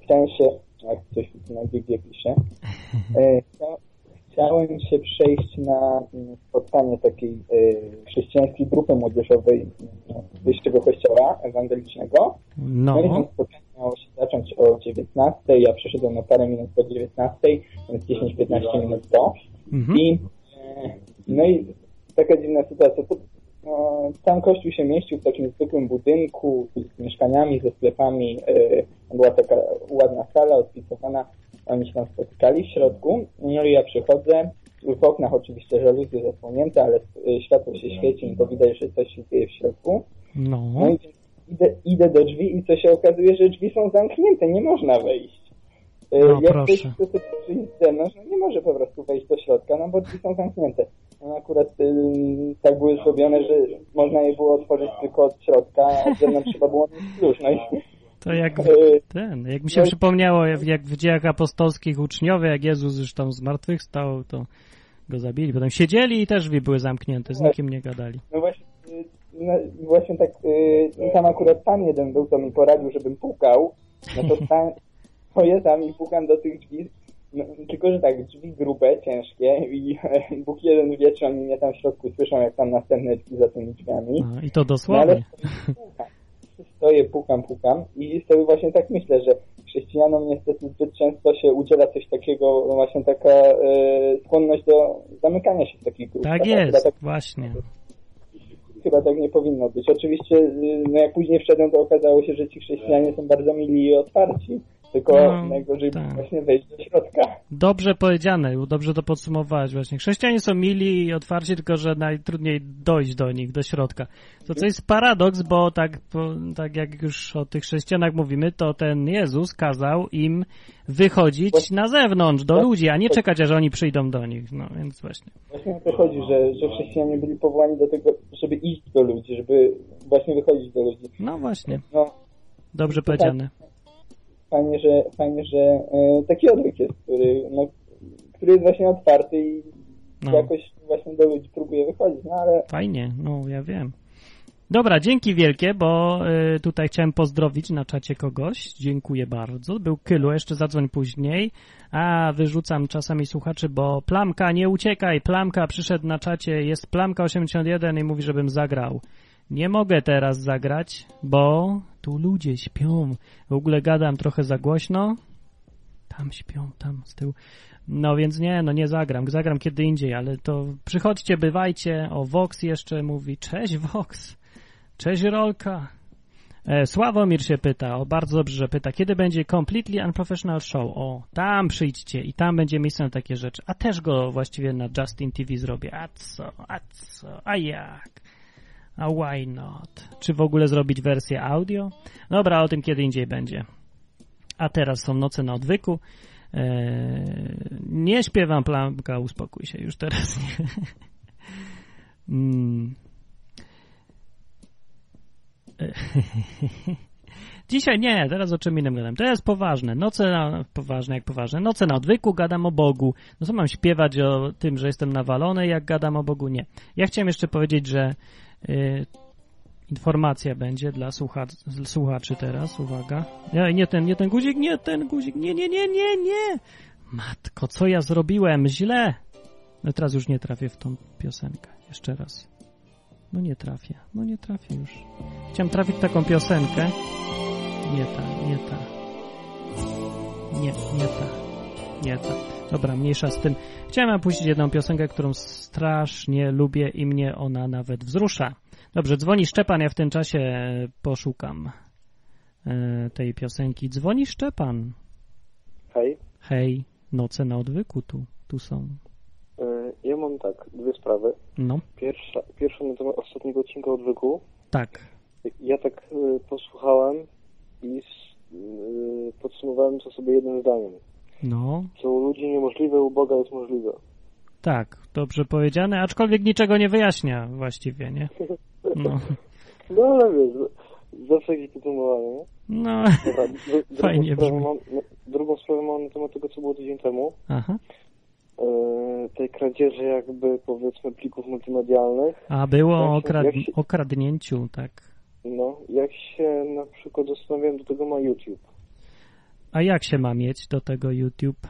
E: chciałem się, jak coś na GG pisze, e, chcia- chciałem się przejść na mm, spotkanie takiej e, chrześcijańskiej grupy młodzieżowej mm, wyjściowego kościoła ewangelicznego. No i
A: no,
E: tam spotkanie miało się zacząć o 19, ja przyszedłem na parę minut po 19, więc 10-15 minut do.
A: mhm.
E: I, e, no i taka dziwna sytuacja. No, sam kościół się mieścił w takim zwykłym budynku z mieszkaniami, ze sklepami. E, była taka ładna sala odpisowana. Oni się tam spotykali w środku. No i ja przychodzę. W oknach oczywiście żaluzje zasłonięte, ale e, światło się świeci i to widać, że coś się dzieje w środku. No
A: no,
E: i idę, idę do drzwi i co się okazuje, że drzwi są zamknięte, nie można wejść. E,
A: No,
E: Jak
A: proszę.
E: ktoś chce sobie przyjść z zewnątrz, no nie może po prostu wejść do środka, no bo drzwi są zamknięte. No akurat tak były zrobione, że można je było otworzyć tylko od środka, a z zewnątrz trzeba było mieć klucz. No i
A: to jak
E: e,
A: ten, jak mi się
E: No
A: przypomniało, jak, jak w dziejach apostolskich uczniowie, jak Jezus już tam zmartwychwstał, to go zabili. Potem siedzieli i też drzwi były zamknięte, z nikim nie gadali.
E: no właśnie, y, no, właśnie tak, y, tam akurat pan jeden był, to mi poradził, żebym pukał, no to stan, stoję tam i pukam do tych drzwi, no, tylko że tak, drzwi grube, ciężkie i Bóg jeden wie, czy oni mnie tam w środku słyszą, jak tam następne drzwi za tymi drzwiami.
A: No, I to
E: No ale
A: dosłownie.
E: stoję, pukam. stoję, pukam, pukam i sobie właśnie tak myślę, że chrześcijanom niestety zbyt często się udziela coś takiego, właśnie taka e, skłonność do zamykania się w takich grupach.
A: Tak
E: Chyba
A: jest,
E: tak,
A: właśnie.
E: chyba tak nie powinno być. Oczywiście, y, no jak później wszedłem, to okazało się, że ci chrześcijanie są bardzo mili i otwarci, tylko
A: No,
E: najgorzej
A: tak.
E: właśnie wejść do środka.
A: Dobrze powiedziane, dobrze to podsumowałeś właśnie. Chrześcijanie są mili i otwarci, tylko że najtrudniej dojść do nich, do środka. To co jest paradoks, bo tak, tak jak już o tych chrześcijanach mówimy, to ten Jezus kazał im wychodzić na zewnątrz, do ludzi, a nie czekać, aż oni przyjdą do nich. No więc właśnie.
E: Właśnie o to chodzi, że, że chrześcijanie byli powołani do tego, żeby iść do ludzi, żeby właśnie wychodzić do ludzi.
A: No właśnie,
E: No,
A: dobrze powiedziane.
E: Fajnie, że, fajnie, że e, taki odwyk jest, który, no, który jest właśnie otwarty i
A: No.
E: jakoś właśnie do ludzi próbuje wychodzić, no ale
A: Fajnie, no ja wiem. Dobra, dzięki wielkie, bo y, tutaj chciałem pozdrowić na czacie kogoś. Dziękuję bardzo. Był Kylu, jeszcze zadzwoń później. A, wyrzucam czasami słuchaczy, bo Plamka, nie uciekaj, Plamka przyszedł na czacie, jest Plamka 81 i mówi, żebym zagrał. Nie mogę teraz zagrać, bo tu ludzie śpią. W ogóle gadam trochę za głośno. Tam śpią, tam z tyłu. No więc nie, no nie zagram. Zagram kiedy indziej, ale to przychodźcie, bywajcie. O, Vox jeszcze mówi. Cześć, Vox. Cześć Rolka. E, Sławomir się pyta, o bardzo dobrze, że pyta, kiedy będzie Completely Unprofessional Show? O, tam przyjdźcie i tam będzie miejsce na takie rzeczy. A też go właściwie na Justin TV zrobię. A co, a co, a jak? A why not? Czy w ogóle zrobić wersję audio? Dobra, o tym kiedy indziej będzie. A teraz są noce na odwyku. Eee, nie śpiewam plamka, uspokój się, już teraz nie. mm. Dzisiaj nie, teraz o czym innym gadam. To jest poważne. Noce na, poważne jak poważne. Noce na odwyku gadam o Bogu. No co mam śpiewać o tym, że jestem nawalony, jak gadam o Bogu? Nie. Ja chciałem jeszcze powiedzieć, że informacja będzie dla słucha, słuchaczy teraz. Uwaga. Nie, nie ten, nie ten guzik, nie ten guzik. Nie, nie, nie, nie, nie. Matko, co ja zrobiłem? Źle. No teraz już nie trafię w tą piosenkę. Jeszcze raz. No nie trafię, no nie trafię już. Chciałem trafić taką piosenkę. Nie ta, nie ta. Nie, nie ta. Nie ta. Dobra, mniejsza z tym. Chciałem puścić jedną piosenkę, którą strasznie lubię i mnie ona nawet wzrusza. Dobrze, dzwoni Szczepan, ja w tym czasie poszukam e, tej piosenki. Dzwoni Szczepan.
F: Hej,
A: Hej, noce na odwyku tu, tu są.
F: e, ja mam tak, dwie sprawy.
A: No,
F: Pierwsza, pierwsza na temat ostatniego odcinka odwyku.
A: tak.
F: Ja tak e, posłuchałem i podsumowałem to sobie jednym zdaniem.
A: No,
F: Co u ludzi niemożliwe, u Boga jest możliwe.
A: tak, dobrze powiedziane, aczkolwiek niczego nie wyjaśnia właściwie, nie? No,
F: No ale wiesz, zawsze jakieś podsumowanie. nie?
A: no,
F: Dobra, dru- drugą
A: Fajnie
F: sprawę mam, drugą sprawę mam na temat tego, co było tydzień temu.
A: aha.
F: E, tej kradzieży jakby powiedzmy plików multimedialnych.
A: A było o
F: się- się-
A: okradnięciu, tak.
F: No, jak się na przykład zastanawiałem, do tego ma YouTube.
A: A jak się ma mieć do tego YouTube?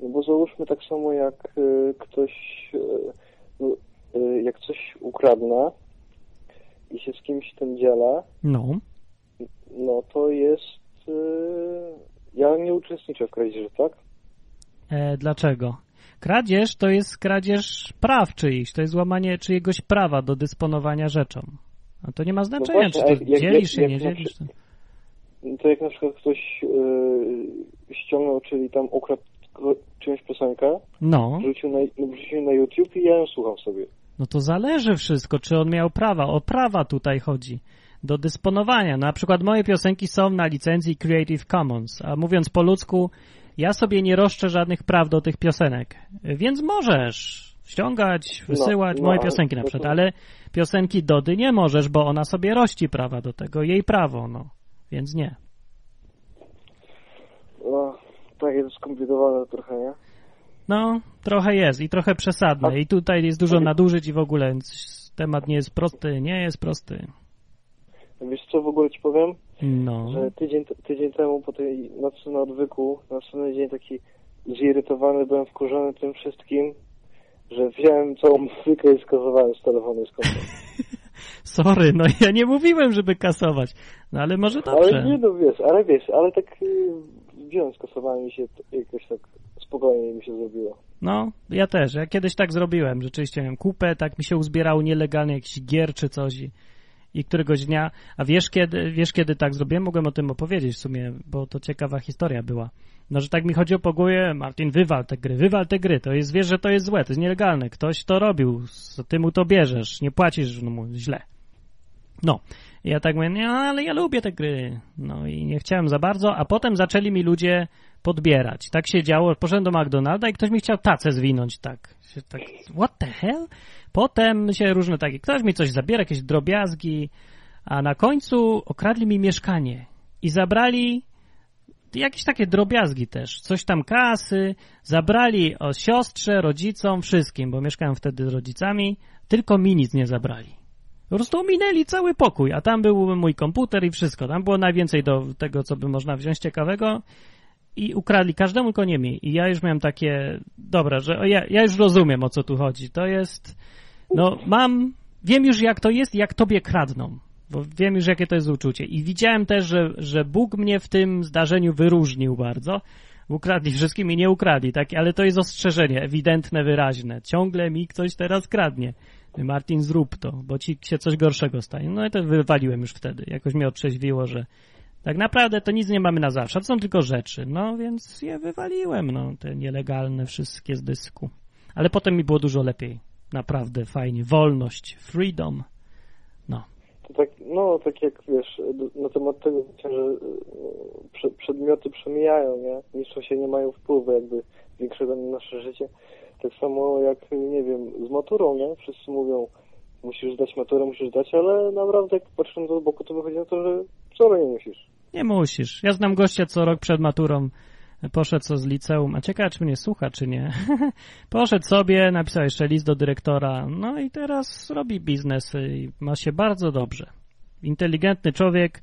F: No bo załóżmy tak samo jak e, ktoś, no, e, jak coś ukradnę i się z kimś tym dzielę,
A: No,
F: no to jest, ja nie uczestniczę w kradzieży, tak?
A: e, dlaczego? Kradzież to jest kradzież praw czyichś, to jest łamanie czyjegoś prawa do dysponowania rzeczą. A to nie ma znaczenia,
F: właśnie,
A: czy to
F: jak-
A: dzielisz się,
F: jak
A: nie dzielisz.
F: No To jak na przykład ktoś e, ściągnął, czyli tam ukradł czyjąś piosenkę,
A: No,
F: wrzucił na, no, wrzucił na YouTube i ja ją słucham sobie.
A: no to zależy wszystko, czy on miał prawa. O prawa tutaj chodzi. Do dysponowania. Na przykład moje piosenki są na licencji Creative Commons, a mówiąc po ludzku, ja sobie nie roszczę żadnych praw do tych piosenek. Więc możesz ściągać, wysyłać
F: no,
A: moje
F: ale-
A: piosenki na przykład, ale piosenki Dody nie możesz, bo ona sobie rości prawa do tego, jej prawo, no. Więc nie.
F: No, tak jest skomplikowane trochę, nie?
A: No, trochę jest i trochę przesadne. I tutaj jest dużo nadużyć i w ogóle więc temat nie jest prosty, nie jest prosty.
F: Wiesz co w ogóle ci powiem?
A: No.
F: że tydzień, tydzień temu po tej nocy na odwyku, na następny dzień taki zirytowany, byłem wkurzony tym wszystkim, że wziąłem całą muzykę i skazowałem z telefonu z konta.
A: Sorry, no ja nie mówiłem, żeby kasować. No ale może dobrze.
F: Ale nie no wiesz, ale wiesz, ale tak yy, wziąłem, skasowałem i się jakoś tak spokojnie mi się zrobiło.
A: No, ja też. Ja kiedyś tak zrobiłem. Rzeczywiście miałem kupę, tak mi się uzbierało nielegalnie jakiś gier czy coś i, i któregoś dnia, a wiesz kiedy, wiesz kiedy tak zrobiłem? Mogłem o tym opowiedzieć w sumie, bo to ciekawa historia była. No, że tak mi chodziło po głowie, Martin, wywal te gry, wywal te gry, to jest, wiesz, że to jest złe, to jest nielegalne, ktoś to robił, ty mu to bierzesz, nie płacisz no, mu źle. No, ja tak mówię, nie, ale ja lubię te gry, no i nie chciałem za bardzo, a potem zaczęli mi ludzie podbierać. Tak się działo, poszedłem do McDonalda i ktoś mi chciał tacę zwinąć, tak. Tak what the hell? Potem się różne takie, ktoś mi coś zabiera, jakieś drobiazgi, a na końcu okradli mi mieszkanie i zabrali jakieś takie drobiazgi też, coś tam kasy, zabrali o siostrze, rodzicom, wszystkim, bo mieszkałem wtedy z rodzicami, tylko mi nic nie zabrali. Po prostu ominęli cały pokój, a tam był mój komputer i wszystko. Tam było najwięcej do tego, co by można wziąć ciekawego i ukradli każdemu, tylko nie mi. I ja już miałem takie, dobra, że ja, ja już rozumiem, o co tu chodzi. To jest, no mam, wiem już jak to jest, jak tobie kradną. Bo wiem już, jakie to jest uczucie. I widziałem też, że, że Bóg mnie w tym zdarzeniu wyróżnił bardzo. Ukradli wszystkim i nie ukradli, tak? Ale to jest ostrzeżenie, ewidentne, wyraźne. Ciągle mi ktoś teraz kradnie. Martin, zrób to, bo ci się coś gorszego stanie. No i to wywaliłem już wtedy. Jakoś mnie otrzeźwiło, że tak naprawdę to nic nie mamy na zawsze, to są tylko rzeczy. No więc je wywaliłem, no, te nielegalne wszystkie z dysku. Ale potem mi było dużo lepiej. Naprawdę fajnie. Wolność, freedom. No.
F: To tak, no, tak jak wiesz, na temat tego, że e, prze, przedmioty przemijają, nie? Niczym się nie mają wpływu jakby większego na nasze życie. Tak samo jak, nie wiem, z maturą, nie? Wszyscy mówią, musisz zdać maturę, musisz zdać, ale naprawdę jak patrząc do boku, to wychodzi na to, że wcale nie musisz.
A: Nie musisz. Ja znam gościa, co rok przed maturą poszedł co z liceum, a ciekawe, czy mnie słucha, czy nie. poszedł sobie, napisał jeszcze list do dyrektora, no i teraz robi biznes i ma się bardzo dobrze. Inteligentny człowiek,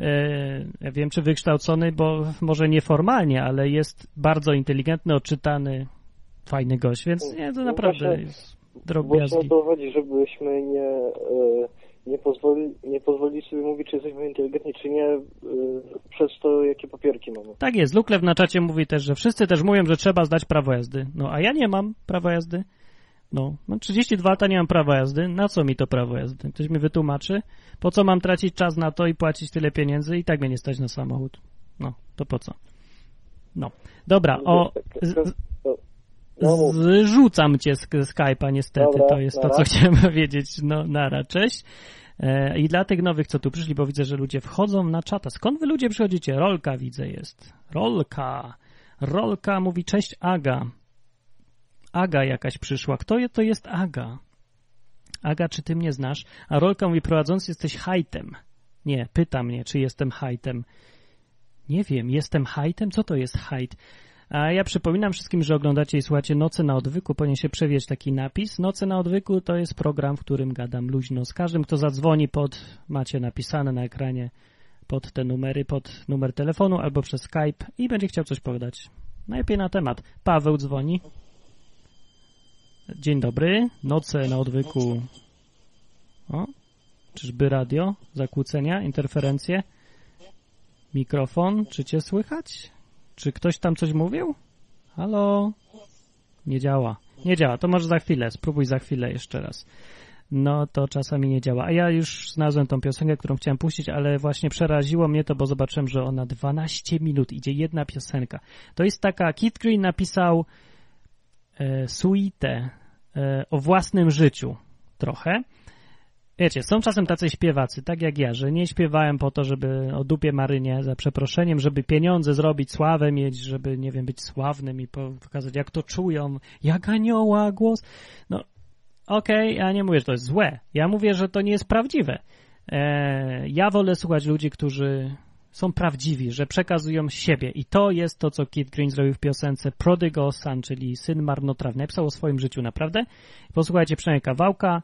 A: e, ja wiem, czy wykształcony, bo może nieformalnie, ale jest bardzo inteligentny, odczytany, fajny gość, więc nie, to
F: No
A: naprawdę
F: właśnie-
A: jest
F: Właśnie o
A: drobiazgi.
F: to chodzi, żebyśmy nie, e, nie, pozwoli, nie pozwolili sobie mówić, czy jesteśmy inteligentni, czy nie, e, przez to, jakie papierki mamy.
A: Tak jest. Luklew na czacie mówi też, że wszyscy też mówią, że trzeba zdać prawo jazdy. No, a ja nie mam prawa jazdy. No, mam 32 lata, nie mam prawa jazdy. Na co mi to prawo jazdy? Ktoś mi wytłumaczy? Po co mam tracić czas na to i płacić tyle pieniędzy i tak mnie nie stać na samochód? No, to po co? No. Dobra, o...
F: No,
A: zrzucam cię z Skype'a niestety,
F: Dobra,
A: to jest to,
F: nara.
A: co chciałem powiedzieć. No, nara, cześć. E, I dla tych nowych, co tu przyszli, bo widzę, że ludzie wchodzą na czata. Skąd wy ludzie przychodzicie? Rolka widzę jest. Rolka. Rolka mówi cześć Aga. Aga jakaś przyszła. Kto je- to jest Aga? Aga, czy ty mnie znasz? A Rolka mówi, prowadzący jesteś hajtem. Nie, pyta mnie, czy jestem hajtem. Nie wiem, jestem hajtem? Co to jest hajt? A ja przypominam wszystkim, że oglądacie i słuchacie Noce na odwyku. Powinien się przewieźć taki napis. Noce na odwyku to jest program, w którym gadam luźno z każdym, kto zadzwoni pod, macie napisane na ekranie, pod te numery, pod numer telefonu albo przez Skype i będzie chciał coś powiedzieć. Najlepiej na temat. Paweł dzwoni. Dzień dobry. Noce na odwyku. O, czyżby radio? Zakłócenia? Interferencje? Mikrofon? Czy cię słychać? Czy ktoś tam coś mówił? Halo? Nie działa. Nie działa. To może za chwilę. Spróbuj za chwilę jeszcze raz. No to czasami nie działa. A ja już znalazłem tą piosenkę, którą chciałem puścić, ale właśnie przeraziło mnie to, bo zobaczyłem, że ona 12 minut idzie jedna piosenka. To jest taka, Kit Green napisał e, suite e, o własnym życiu trochę. Wiecie, są czasem tacy śpiewacy, tak jak ja, że nie śpiewałem po to, żeby o dupie marynie, za przeproszeniem, żeby pieniądze zrobić, sławę mieć, żeby, nie wiem, być sławnym i pokazać, jak to czują, jak anioła głos. No, okej, ja nie mówię, że to jest złe. Ja mówię, że to nie jest prawdziwe. E, ja wolę słuchać ludzi, którzy są prawdziwi, że przekazują siebie. I to jest to, co Kit Green zrobił w piosence Prodigal Son, czyli syn marnotrawny. Napisał o swoim życiu, naprawdę. Posłuchajcie przynajmniej kawałka.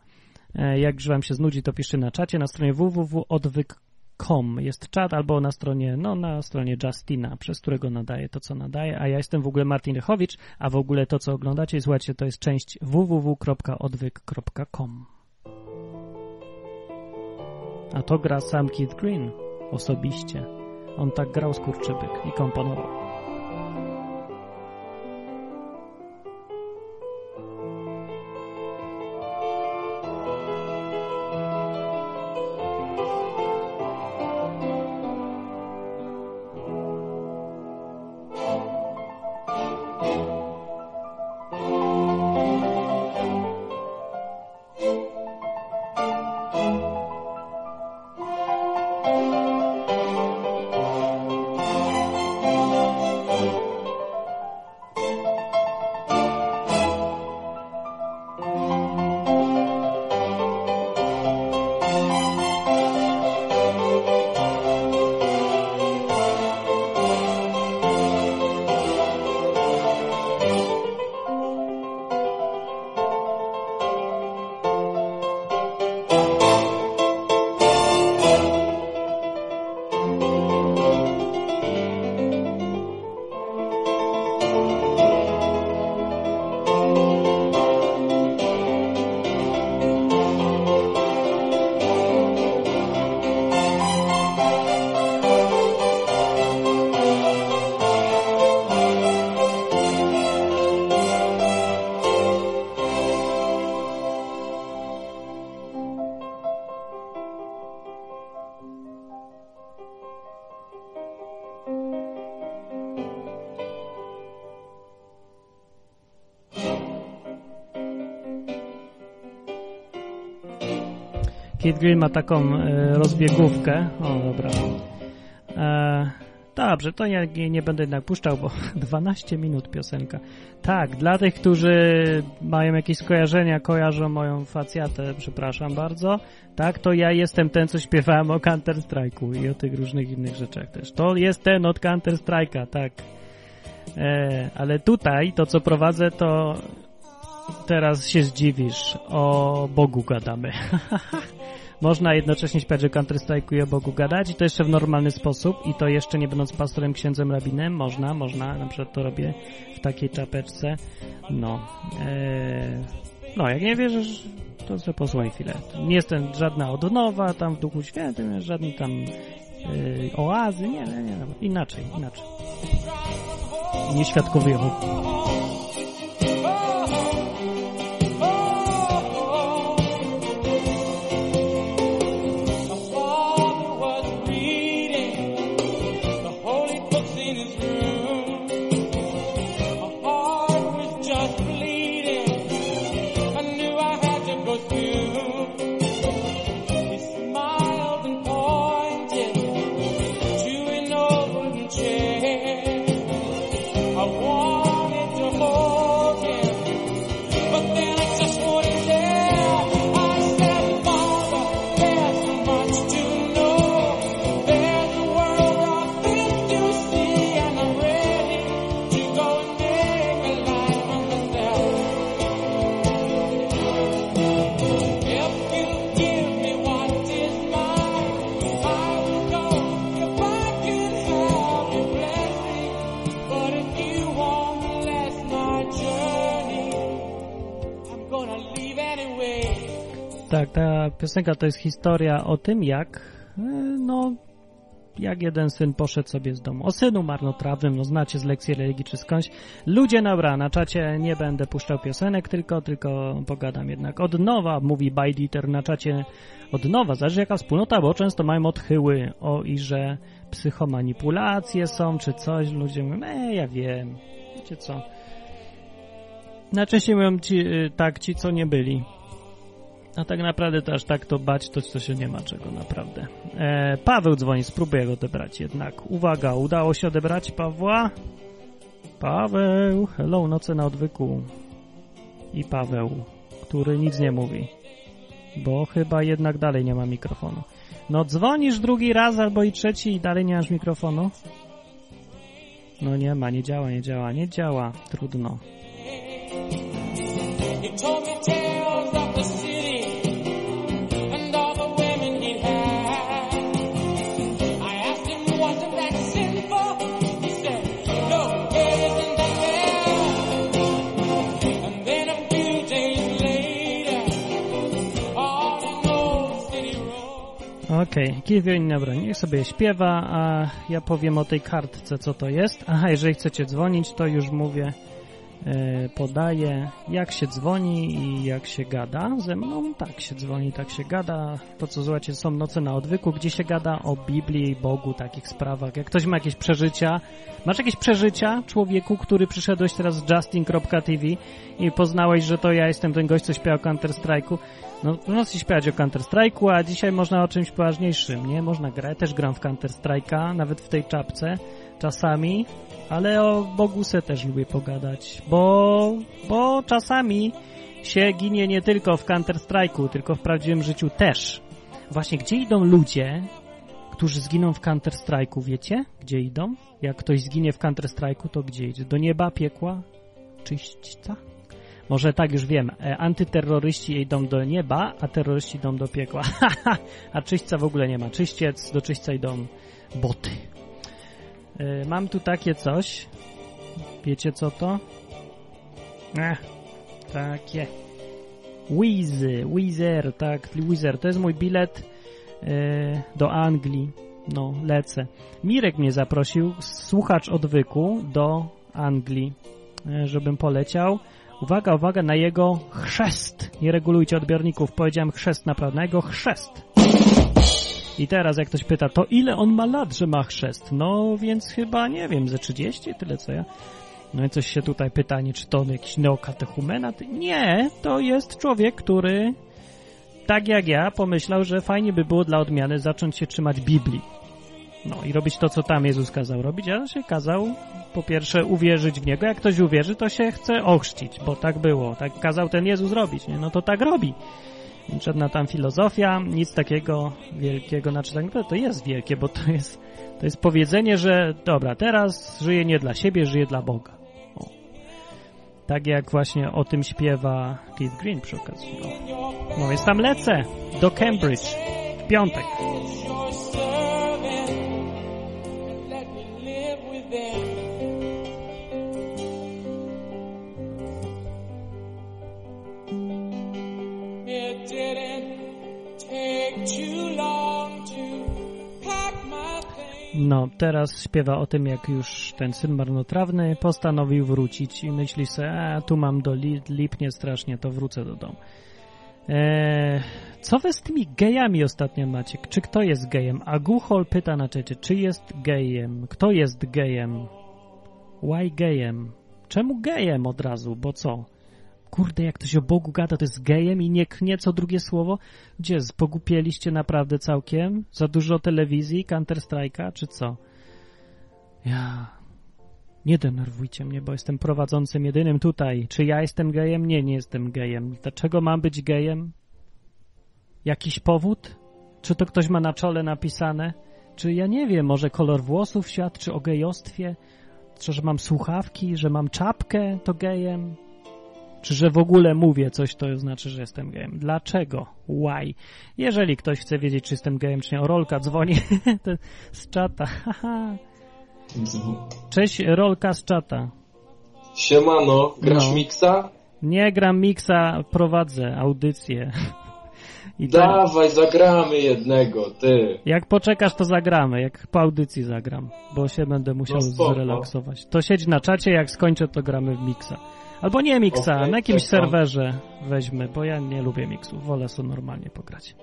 A: E, Jak wam się znudzi, to piszcie na czacie na stronie www.odwyk.com jest czat, albo na stronie, no na stronie Justina, przez którego nadaje to, co nadaje, a ja jestem w ogóle Martin Rychowicz, a w ogóle to, co oglądacie i słuchacie, to jest część www.odwyk.com A to gra sam Kid Green osobiście. On tak grał skurczybyk i komponował. Keith Green ma taką e, rozbiegówkę. O, dobra. E, dobrze, to ja nie, nie będę jednak puszczał, bo 12 minut piosenka. Tak, dla tych, którzy mają jakieś skojarzenia, kojarzą moją facjatę, przepraszam bardzo. Tak, to ja jestem ten, co śpiewałem o Counter Strike'u i o tych różnych innych rzeczach też. To jest ten od Counter Strike'a, tak. E, ale tutaj to, co prowadzę, to teraz się zdziwisz. O Bogu gadamy. Można jednocześnie śpiewać, że Counter Strike'u i o Bogu gadać i to jeszcze w normalny sposób i to jeszcze nie będąc pastorem, księdzem, rabinem. Można, można. Na przykład to robię w takiej czapeczce. No. E, no, jak nie wierzysz, to sobie posłuchaj chwilę. Nie jestem żadna odnowa tam w Duchu Świętym, żadny tam e, oazy. Nie, nie, nie. Inaczej, inaczej. Nie świadkowie Jehowy. Ta piosenka to jest historia o tym, jak e, no, jak jeden syn poszedł sobie z domu. O synu marnotrawnym, no znacie z lekcji religii czy skądś. Ludzie, dobra, na czacie nie będę puszczał piosenek, tylko, tylko pogadam jednak. Od nowa, mówi Bajditer na czacie, od nowa, zależy jaka wspólnota, bo często mają odchyły o i że psychomanipulacje są, czy coś. Ludzie mówią, e, ja wiem, wiecie co. Najczęściej mówią ci, y, tak, ci, co nie byli. A tak naprawdę to aż tak to bać, to, to się nie ma czego naprawdę. E, Paweł dzwoni, spróbuję go odebrać jednak. Uwaga, udało się odebrać Pawła? Paweł, hello, noce na odwyku. I Paweł, który nic nie mówi. Bo chyba jednak dalej nie ma mikrofonu. No dzwonisz drugi raz albo i trzeci i dalej nie masz mikrofonu? No nie ma, nie działa, nie działa, nie działa. Trudno.
B: He
A: Okej, okay. dobra, niech sobie śpiewa, a ja powiem o tej kartce, co to jest. Aha, jeżeli chcecie dzwonić, to już mówię, e, podaję, jak się dzwoni i jak się gada. Ze mną tak się dzwoni, tak się gada. To, co słuchacie, są noce na odwyku, gdzie się gada o Biblii Bogu, takich sprawach. Jak ktoś ma jakieś przeżycia, masz jakieś przeżycia, człowieku, który przyszedłeś teraz z justin.tv i poznałeś, że to ja jestem ten gość, co śpiewa o Counter-Strike'u, no, można się śpiewać o Counter-Strike'u, a dzisiaj można o czymś poważniejszym, nie? Można grać, też gram w Counter-Strike'a, nawet w tej czapce, czasami, ale o Boguse też lubię pogadać, bo, bo czasami się ginie nie tylko w Counter-Strike'u, tylko w prawdziwym życiu też. Właśnie, gdzie idą ludzie, którzy zginą w Counter-Strike'u, wiecie? Gdzie idą? Jak ktoś zginie w Counter-Strike'u, to gdzie idzie? Do nieba, piekła, czyśćca? Może tak już wiem. E, antyterroryści idą do nieba, a terroryści idą do piekła. a czyśćca w ogóle nie ma. Czyściec, do czyśćca idą boty. E, mam tu takie coś. Wiecie co to? Ech, takie. Wizy, Wizer, tak, Wizer. To jest mój bilet e, do Anglii. No, lecę. Mirek mnie zaprosił, słuchacz odwyku, do Anglii, e, żebym poleciał. Uwaga, uwaga, na jego chrzest. Nie regulujcie odbiorników. Powiedziałem chrzest naprawdę, na jego chrzest. I teraz jak ktoś pyta, to ile on ma lat, że ma chrzest? No więc chyba, nie wiem, ze 30, tyle co ja. No i coś się tutaj pytanie, czy to jakiś neokatechumenat? Nie, to jest człowiek, który tak jak ja, pomyślał, że fajnie by było dla odmiany zacząć się trzymać Biblii. No i robić to, co tam Jezus kazał robić, a się kazał po pierwsze uwierzyć w Niego. Jak ktoś uwierzy, to się chce ochrzcić, bo tak było. Tak kazał ten Jezus robić, nie? No to tak robi. Żadna tam filozofia, nic takiego wielkiego, znaczy tak, to, jest wielkie, bo to jest, to jest powiedzenie, że dobra, teraz żyję nie dla siebie, żyję dla Boga. O. Tak jak właśnie o tym śpiewa Keith Green przy okazji. O. No więc tam lecę do Cambridge w piątek. No, teraz śpiewa o tym, jak już ten syn marnotrawny postanowił wrócić i myśli sobie, a tu mam do li lipnie strasznie, to wrócę do domu. Eee, co wy z tymi gejami ostatnio macie? Czy kto jest gejem? A Guchol pyta na czacie, czy jest gejem? Kto jest gejem? Why gejem? Czemu gejem od razu? Bo co? Kurde, jak ktoś o Bogu gada, to jest gejem i nie knie co drugie słowo? Gdzie, pogupieliście naprawdę całkiem? Za dużo telewizji, Counter-Strike'a, czy co? Ja... Nie denerwujcie mnie, bo jestem prowadzącym jedynym tutaj. Czy ja jestem gejem? Nie, nie jestem gejem. Dlaczego mam być gejem? Jakiś powód? Czy to ktoś ma na czole napisane? Czy ja nie wiem, może kolor włosów świadczy o gejostwie? Czy że mam słuchawki, że mam czapkę, to gejem? Czy że w ogóle mówię coś, to znaczy, że jestem gejem? Dlaczego? Why? Jeżeli ktoś chce wiedzieć, czy jestem gejem, czy nie, o Rolka dzwoni z czata. Cześć, Rolka z czata.
G: Siemano, grasz
A: No.
G: miksa?
A: Nie gram miksa, prowadzę audycję. I tak,
G: Dawaj, zagramy jednego, ty.
A: jak poczekasz, to zagramy. Jak po audycji zagram, bo się będę musiał
G: No
A: zrelaksować. To siedź na czacie, jak skończę, to gramy w miksa. Albo nie miksa,
G: Okej,
A: na jakimś
G: czekam.
A: serwerze weźmy, bo ja nie lubię miksów, wolę sobie normalnie pograć.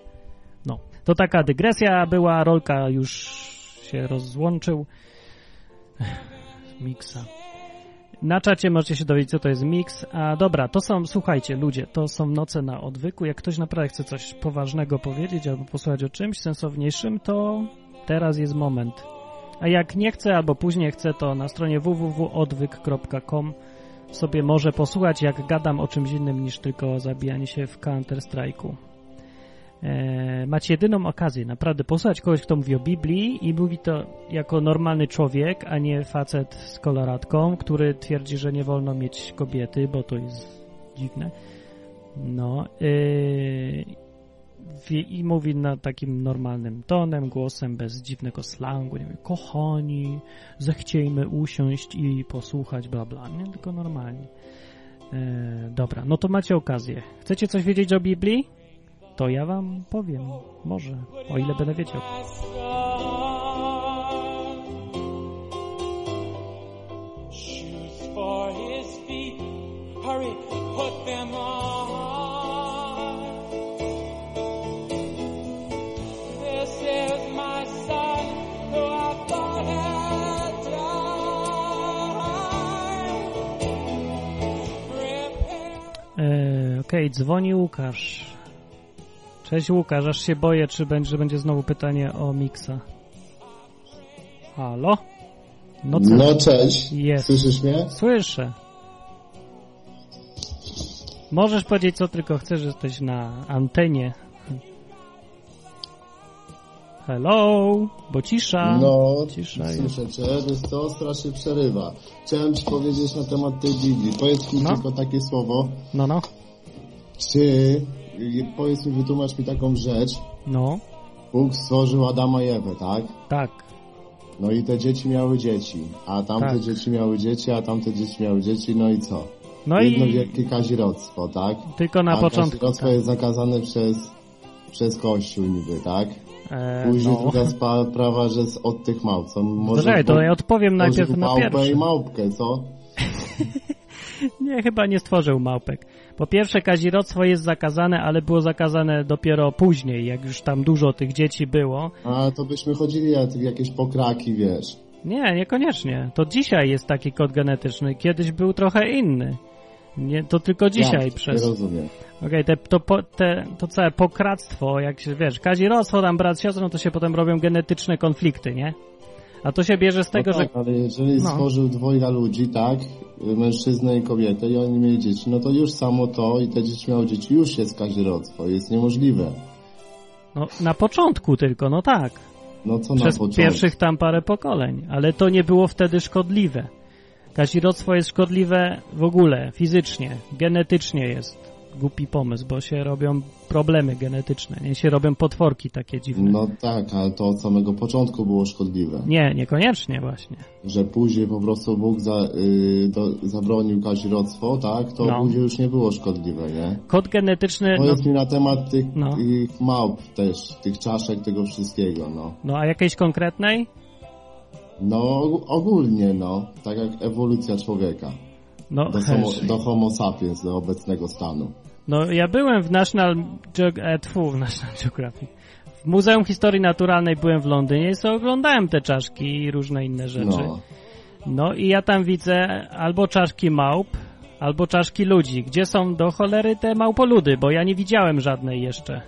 A: No, to taka dygresja była, Rolka już się rozłączył. Miksa. Na czacie możecie się dowiedzieć, co to jest mix. A dobra, to są, słuchajcie, ludzie, to są noce na odwyku. Jak ktoś naprawdę chce coś poważnego powiedzieć albo posłuchać o czymś sensowniejszym, to teraz jest moment. A jak nie chce albo później chce, to na stronie www.odwyk.com sobie może posłuchać, jak gadam o czymś innym niż tylko o zabijaniu się w Counter-Strike'u. E, macie jedyną okazję naprawdę posłuchać kogoś, kto mówi o Biblii i mówi to jako normalny człowiek, a nie facet z koloratką, który twierdzi, że nie wolno mieć kobiety, bo to jest dziwne. No. Yy, I mówi na takim normalnym tonem, głosem, bez dziwnego slangu. Nie wiem, kochani, zechciejmy usiąść i posłuchać, bla bla. Nie, tylko normalnie. E, dobra, no to macie okazję. Chcecie coś wiedzieć o Biblii? To ja wam powiem, może, o ile będę wiedział.
B: Shoes for his feet. Hurry, put them on.
A: Okej, dzwoni Łukasz. Cześć Łukasz, aż się boję, czy będzie, że będzie znowu pytanie o Mixa. Halo? No?
H: No cześć,
A: Jest.
H: słyszysz mnie?
A: Słyszę. Możesz powiedzieć co tylko chcesz, że jesteś na antenie. Hello? Bo cisza.
H: No,
A: Cisza
H: słyszę cię, co, strasznie przerywa. Chciałem ci powiedzieć na temat tej Biblii. Powiedz mi
A: No.
H: tylko takie słowo,
A: No, no,
H: czy, y, powiedz mi, wytłumacz mi taką rzecz.
A: no,
H: Bóg stworzył Adama i Ewę, tak?
A: tak.
H: No i te dzieci miały dzieci, a tamte
A: Tak.
H: dzieci miały dzieci, a tamte dzieci miały dzieci, no i co?
A: No
H: Jedno
A: i
H: wielkie kazirodztwo, tak?
A: tylko na
H: a
A: początku.
H: kazirodztwo
A: Tak.
H: jest zakazane przez, przez Kościół niby, tak?
A: E,
H: Później
A: no.
H: druga sprawa, że z, od tych małp. Co może
A: Poczekaj, to ja odpowiem najpierw na
H: małpę
A: pierwsze.
H: i małpkę, co?
A: Nie, chyba nie stworzył małpek. Po pierwsze, kazirodztwo jest zakazane, ale było zakazane dopiero później, jak już tam dużo tych dzieci było.
H: A to byśmy chodzili jak jakieś pokraki, wiesz.
A: Nie, niekoniecznie. To dzisiaj jest taki kod genetyczny. Kiedyś był trochę inny. Nie, to tylko dzisiaj
H: Jak?
A: przez...
H: Nie rozumiem.
A: Okej, te, to, te, to całe pokractwo, jak się, wiesz, kazirostwo, tam brat, siostrą, to się potem robią genetyczne konflikty, nie? A to się bierze z tego,
H: no
A: że...
H: tak, ale jeżeli
A: No.
H: stworzył dwojga ludzi, tak, mężczyznę i kobietę i oni mieli dzieci, no to już samo to i te dzieci miały dzieci, już jest kazirodztwo, jest niemożliwe.
A: No, na początku tylko, no tak.
H: No co
A: Przez
H: na początku?
A: pierwszych tam parę pokoleń, ale to nie było wtedy szkodliwe. Kazirodztwo jest szkodliwe w ogóle, fizycznie, genetycznie jest głupi pomysł, bo się robią problemy genetyczne, nie się robią potworki takie dziwne.
H: No tak, ale to od samego początku było szkodliwe.
A: Nie, niekoniecznie właśnie.
H: Że później po prostu Bóg za, y, do, zabronił kazirodztwo, tak, to
A: No.
H: później już nie było szkodliwe, nie?
A: Kod genetyczny, no,
H: Powiedz mi na temat tych,
A: No.
H: tych małp też, tych czaszek, tego wszystkiego, no.
A: no a jakiejś konkretnej?
H: No og- ogólnie, no, tak jak ewolucja człowieka.
A: No,
H: Do homo, do homo sapiens, do obecnego stanu.
A: no ja byłem w National, Geog e, tfu, w National Geographic. W Muzeum Historii Naturalnej byłem w Londynie i sobie oglądałem te czaszki i różne inne rzeczy.
H: No.
A: No i ja tam widzę albo czaszki małp, albo czaszki ludzi. Gdzie są do cholery te małpoludy? Bo ja nie widziałem żadnej jeszcze.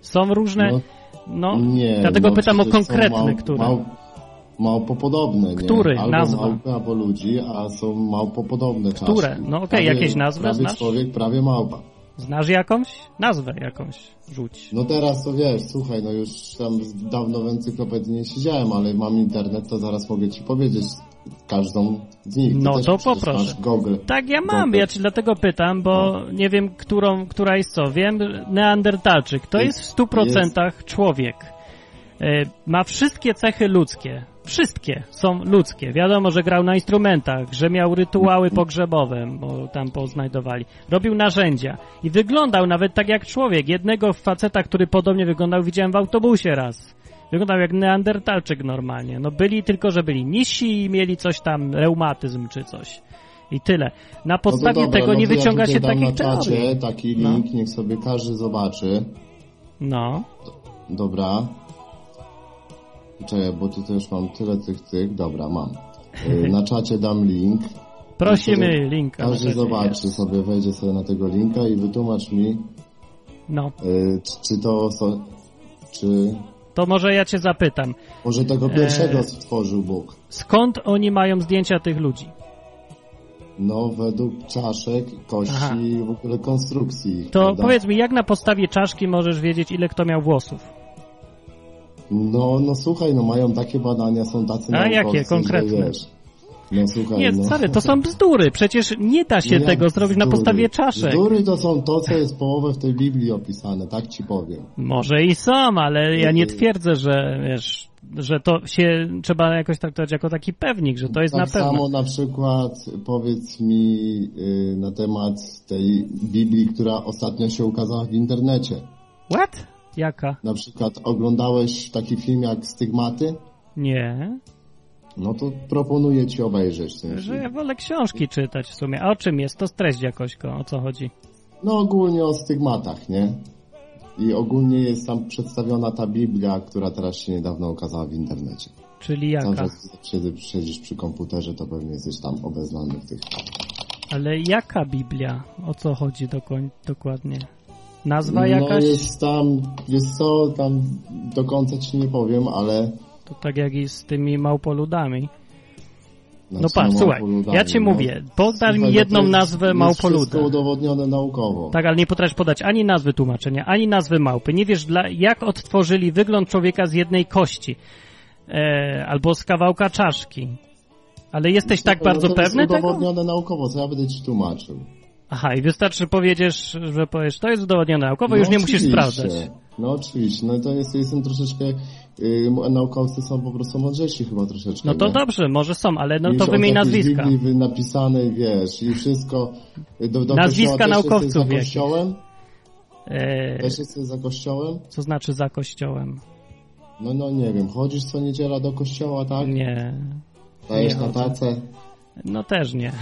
A: Są różne,
H: No,
A: no,
H: nie,
A: dlatego
H: no,
A: pytam o konkretne, które.
H: Małpopodobne, nie?
A: Który?
H: Albo
A: Nazwa.
H: małpy, albo ludzi, a są małpopodobne czaszki.
A: Które? No okej,
H: Prawie-
A: jakieś nazwy
H: prawie
A: znasz?
H: człowiek, prawie małpa.
A: Znasz jakąś? Nazwę jakąś rzuć.
H: No teraz to wiesz, słuchaj, no już tam dawno w encyklopedii nie siedziałem, ale mam internet, to zaraz mogę ci powiedzieć każdą z nich. Ty
A: No to poproszę.
H: Google.
A: Tak, ja mam,
H: Dobra.
A: ja ci dlatego pytam, bo nie wiem, którą, która jest co. Wiem, Neandertalczyk to jest,
H: Jest-
A: w 100% człowiek. E, Ma wszystkie cechy ludzkie. Wszystkie są ludzkie. Wiadomo, że grał na instrumentach, że miał rytuały pogrzebowe, bo tam poznajdowali. Robił narzędzia i wyglądał nawet tak jak człowiek. Jednego faceta, który podobnie wyglądał, widziałem w autobusie raz. Wyglądał jak neandertalczyk normalnie. No byli tylko, że byli nisi i mieli coś tam, reumatyzm czy coś. I tyle. Na
H: No
A: podstawie
H: dobra,
A: tego
H: no
A: nie
H: ja
A: wyciąga
H: tutaj
A: się takich
H: na czacie
A: teorii.
H: taki
A: No.
H: link, niech sobie każdy zobaczy.
A: No.
H: Dobra. Czekaj, bo tutaj już mam tyle tych tych. Dobra, mam. Y, Na czacie dam link.
A: Prosimy
H: Każdy-
A: linka.
H: Każdy zobaczy
A: jest.
H: sobie, wejdzie sobie na tego linka i wytłumacz mi,
A: No.
H: y, czy, czy to, so- czy
A: To może ja cię zapytam.
H: może tego pierwszego
A: E,
H: stworzył Bóg?
A: Skąd oni mają zdjęcia tych ludzi?
H: No, według czaszek, kości
A: Aha.
H: i w ogóle konstrukcji.
A: To
H: prawda?
A: powiedz mi, jak na podstawie czaszki możesz wiedzieć, ile kto miał włosów?
H: No, no słuchaj, no mają takie badania, są tacy
A: A jakie?
H: że
A: Konkretne?
H: Wiesz, no słuchaj,
A: Nie,
H: no.
A: to są bzdury. Przecież nie da się
H: No jak
A: tego zrobić na
H: bzdury?
A: podstawie czaszek.
H: Bzdury to są to, co jest połowę w tej Biblii opisane, tak ci powiem.
A: Może i są, ale ja nie
H: Yy.
A: twierdzę, że wiesz, że to się trzeba jakoś traktować jako taki pewnik, że to jest
H: tak
A: na pewno.
H: samo na przykład powiedz mi y, na temat tej Biblii, która ostatnio się ukazała w internecie.
A: What? Jaka?
H: Na przykład oglądałeś taki film jak Stygmaty?
A: Nie.
H: No to proponuję ci obejrzeć ten
A: Że
H: film.
A: ja wolę książki czytać w sumie. A o czym jest? To streść jakoś, go, o co chodzi?
H: No ogólnie o stygmatach, nie? I ogólnie jest tam przedstawiona ta Biblia, która teraz się niedawno ukazała w internecie.
A: Czyli jaka?
H: czas siedzę, siedzisz przy komputerze, to pewnie jesteś tam obeznany w tych...
A: Ale jaka Biblia? O co chodzi dokoń, dokładnie? Nazwa
H: No
A: jakaś?
H: jest tam, wiesz co, tam do końca ci nie powiem, ale...
A: To tak jak i z tymi małpoludami. No
H: znaczy,
A: patrz, słuchaj, ja ci
H: no.
A: mówię, podaj mi
H: no to
A: jedną
H: jest-
A: nazwę
H: jest
A: małpoluda.
H: wszystko udowodnione naukowo.
A: Tak, ale nie potrafisz podać ani nazwy tłumaczenia, ani nazwy małpy. Nie wiesz, dla, jak odtworzyli wygląd człowieka z jednej kości. E, albo z kawałka czaszki. Ale jesteś tak
H: Słuchaj,
A: bardzo
H: no to
A: pewny
H: jest
A: tego?
H: udowodnione naukowo, co ja będę ci tłumaczył.
A: Aha, i wystarczy powiedzieć, że powiesz, to jest udowodnione naukowo, już
H: No
A: nie musisz sprawdzać.
H: No oczywiście, no to jest, jestem troszeczkę, yy, naukowcy są po prostu mądrzejsi chyba troszeczkę.
A: No to
H: nie?
A: dobrze, może są, ale no
H: Już
A: to wymień nazwiska.
H: Biblii napisanej, wiesz, i wszystko. Do, do
A: Nazwiska naukowców jakich?
H: kościołem?
A: E,
H: Też jesteś za kościołem?
A: co znaczy za kościołem?
H: No, no nie wiem, chodzisz co niedziela do kościoła, tak?
A: Nie.
H: Dajesz
A: nie
H: na tacę?
A: No też nie.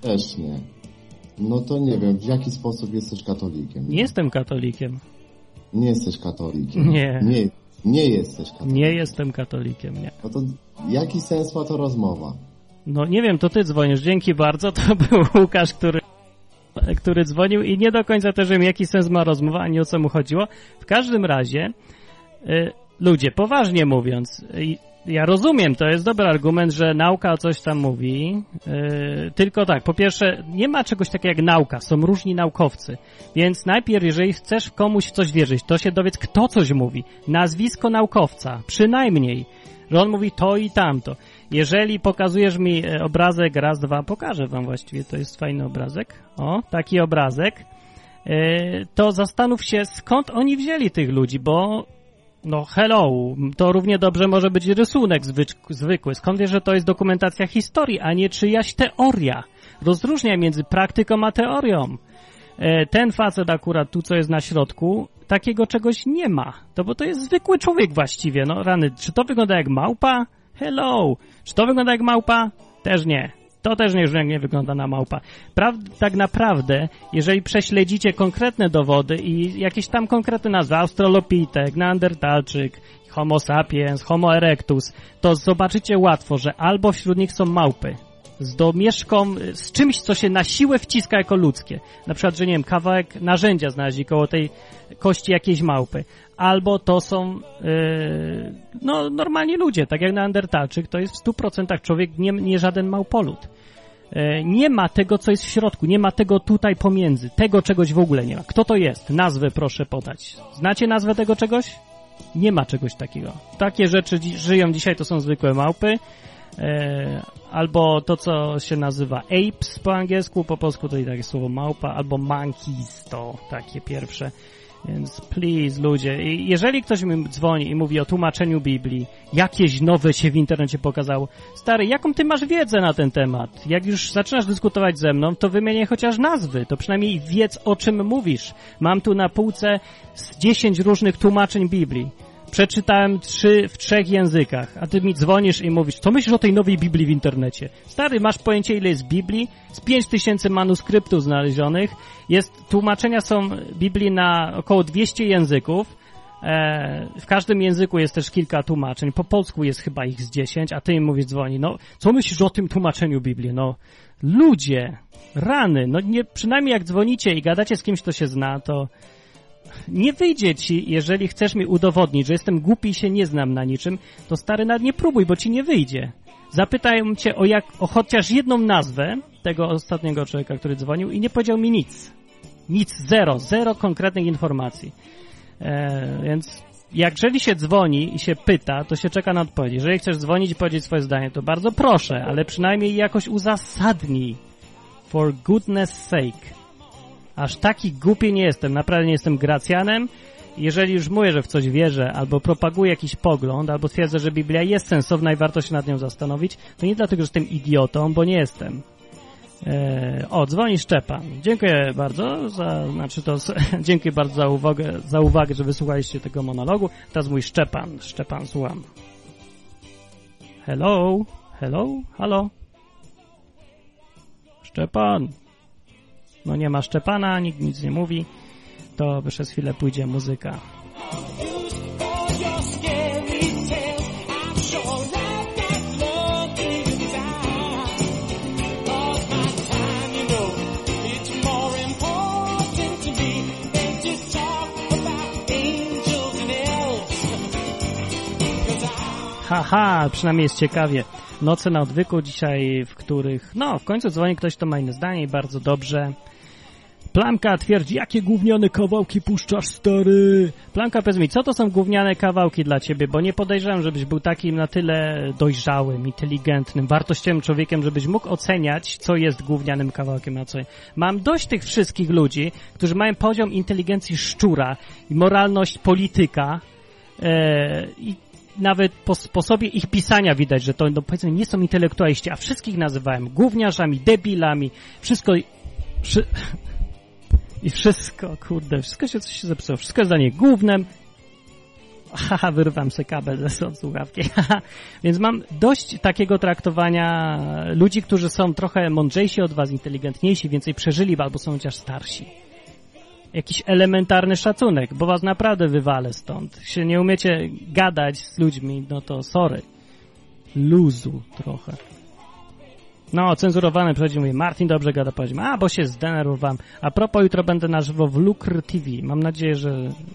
H: Też nie. No to nie wiem, w jaki sposób jesteś katolikiem?
A: Nie jestem katolikiem.
H: Nie jesteś katolikiem.
A: Nie.
H: Nie, nie jesteś katolikiem.
A: Nie jestem katolikiem, nie.
H: No to jaki sens ma to rozmowa?
A: No nie wiem, to ty dzwonisz. Dzięki bardzo. To był Łukasz, który który dzwonił i nie do końca też wiem, jaki sens ma rozmowa, ani o co mu chodziło. W każdym razie, y, ludzie, poważnie mówiąc, y, ja rozumiem, to jest dobry argument, że nauka coś tam mówi, y, tylko tak, po pierwsze, nie ma czegoś takiego jak nauka, są różni naukowcy, więc najpierw, jeżeli chcesz komuś w coś wierzyć, to się dowiedz, kto coś mówi, nazwisko naukowca, przynajmniej, że on mówi to i tamto. Jeżeli pokazujesz mi e, obrazek raz, dwa, pokażę wam właściwie, to jest fajny obrazek. O, taki obrazek. E, To zastanów się, skąd oni wzięli tych ludzi, bo no hello, to równie dobrze może być rysunek zwyk- zwykły. Skąd wiesz, że to jest dokumentacja historii, a nie czyjaś teoria? Rozróżniaj między praktyką a teorią. E, Ten facet akurat tu, co jest na środku, takiego czegoś nie ma. To bo to jest zwykły człowiek właściwie. No rany, czy to wygląda jak małpa? Hello. Czy to wygląda jak małpa? Też nie. To też nie, nie wygląda na małpa. Praw, tak naprawdę, jeżeli prześledzicie konkretne dowody i jakieś tam konkretne nazwy, Australopitek, Neandertalczyk, Homo sapiens, Homo erectus, to zobaczycie łatwo, że albo wśród nich są małpy, z domieszką, z czymś, co się na siłę wciska jako ludzkie. Na przykład, że nie wiem, kawałek narzędzia znaleźli koło tej kości jakiejś małpy. Albo to są yy, no, normalni ludzie, tak jak Neandertalczyk, to jest w 100% człowiek, nie, nie żaden małpolud. Yy, nie ma tego, co jest w środku, nie ma tego tutaj pomiędzy, tego czegoś w ogóle nie ma. Kto to jest? Nazwę proszę podać. Znacie nazwę tego czegoś? Nie ma czegoś takiego. Takie rzeczy dzi- żyją dzisiaj, to są zwykłe małpy, e, albo to, co się nazywa apes po angielsku, po polsku to i takie słowo małpa, albo monkeys to takie pierwsze. Więc please, ludzie, jeżeli ktoś mi dzwoni i mówi o tłumaczeniu Biblii, jakieś nowe się w internecie pokazało, stary, jaką ty masz wiedzę na ten temat? Jak już zaczynasz dyskutować ze mną, to wymienię chociaż nazwy, to przynajmniej wiedz o czym mówisz. Mam tu na półce z 10 różnych tłumaczeń Biblii. Przeczytałem trzy w trzech językach, a ty mi dzwonisz i mówisz, co myślisz o tej nowej Biblii w internecie? Stary, masz pojęcie ile jest Biblii? Z 5000 manuskryptów znalezionych. Jest, tłumaczenia są Biblii na około 200 języków. E, w każdym języku jest też kilka tłumaczeń. Po polsku jest chyba ich z 10, a ty im mówisz dzwoni. No, co myślisz o tym tłumaczeniu Biblii? No, ludzie, rany, no nie, przynajmniej jak dzwonicie i gadacie z kimś, kto się zna, to nie wyjdzie ci, jeżeli chcesz mi udowodnić, że jestem głupi i się nie znam na niczym, to stary nawet nie próbuj, bo ci nie wyjdzie. Zapytają cię o, jak, o chociaż jedną nazwę tego ostatniego człowieka, który dzwonił i nie powiedział mi nic. Nic, zero, zero konkretnych informacji. E, więc jak jeżeli się dzwoni i się pyta, to się czeka na odpowiedź. Jeżeli chcesz dzwonić i powiedzieć swoje zdanie, to bardzo proszę, ale przynajmniej jakoś uzasadnij. For goodness sake. Aż taki głupi nie jestem, naprawdę nie jestem Gracjanem. Jeżeli już mówię, że w coś wierzę, albo propaguję jakiś pogląd, albo twierdzę, że Biblia jest sensowna i warto się nad nią zastanowić, to nie dlatego, że jestem idiotą, bo nie jestem. E, o, dzwoni Szczepan. Dziękuję bardzo za, znaczy to, dziękuję bardzo za uwagę, za uwagę, że wysłuchaliście tego monologu. Teraz mój Szczepan. Szczepan, słucham. Hello? Hello? Halo? Szczepan? No nie ma Szczepana, nikt nic nie mówi. To przez chwilę pójdzie muzyka. Haha, przynajmniej jest ciekawie. Noce na odwyku dzisiaj, w których, no, w końcu dzwoni ktoś, kto ma inne zdanie i bardzo dobrze. Plamka twierdzi, jakie gówniane kawałki puszczasz, stary? Plamka, powiedz mi, co to są gówniane kawałki dla ciebie? Bo nie podejrzewam, żebyś był takim na tyle dojrzałym, inteligentnym, wartościowym człowiekiem, żebyś mógł oceniać, co jest gównianym kawałkiem, a co. Mam dość tych wszystkich ludzi, którzy mają poziom inteligencji szczura i moralność polityka, e, i nawet po sposobie ich pisania widać, że to no, powiedzmy nie są intelektualiści, a wszystkich nazywałem gówniarzami, debilami, wszystko... Wszy... I wszystko, kurde, wszystko się coś się zepsuło, wszystko jest dla niej głównym. Haha, wyrywam sobie kabel ze słuchawki. Więc mam dość takiego traktowania ludzi, którzy są trochę mądrzejsi od was, inteligentniejsi, więcej przeżyli, albo są chociaż starsi. Jakiś elementarny szacunek, bo was naprawdę wywalę stąd. Się nie umiecie gadać z ludźmi, no to sorry. Luzu trochę. No, cenzurowane przychodzi mówi, Martin dobrze gada, powiedział, a bo się zdenerwowałem. A propos, jutro będę na żywo w Lukr TV. Mam nadzieję, że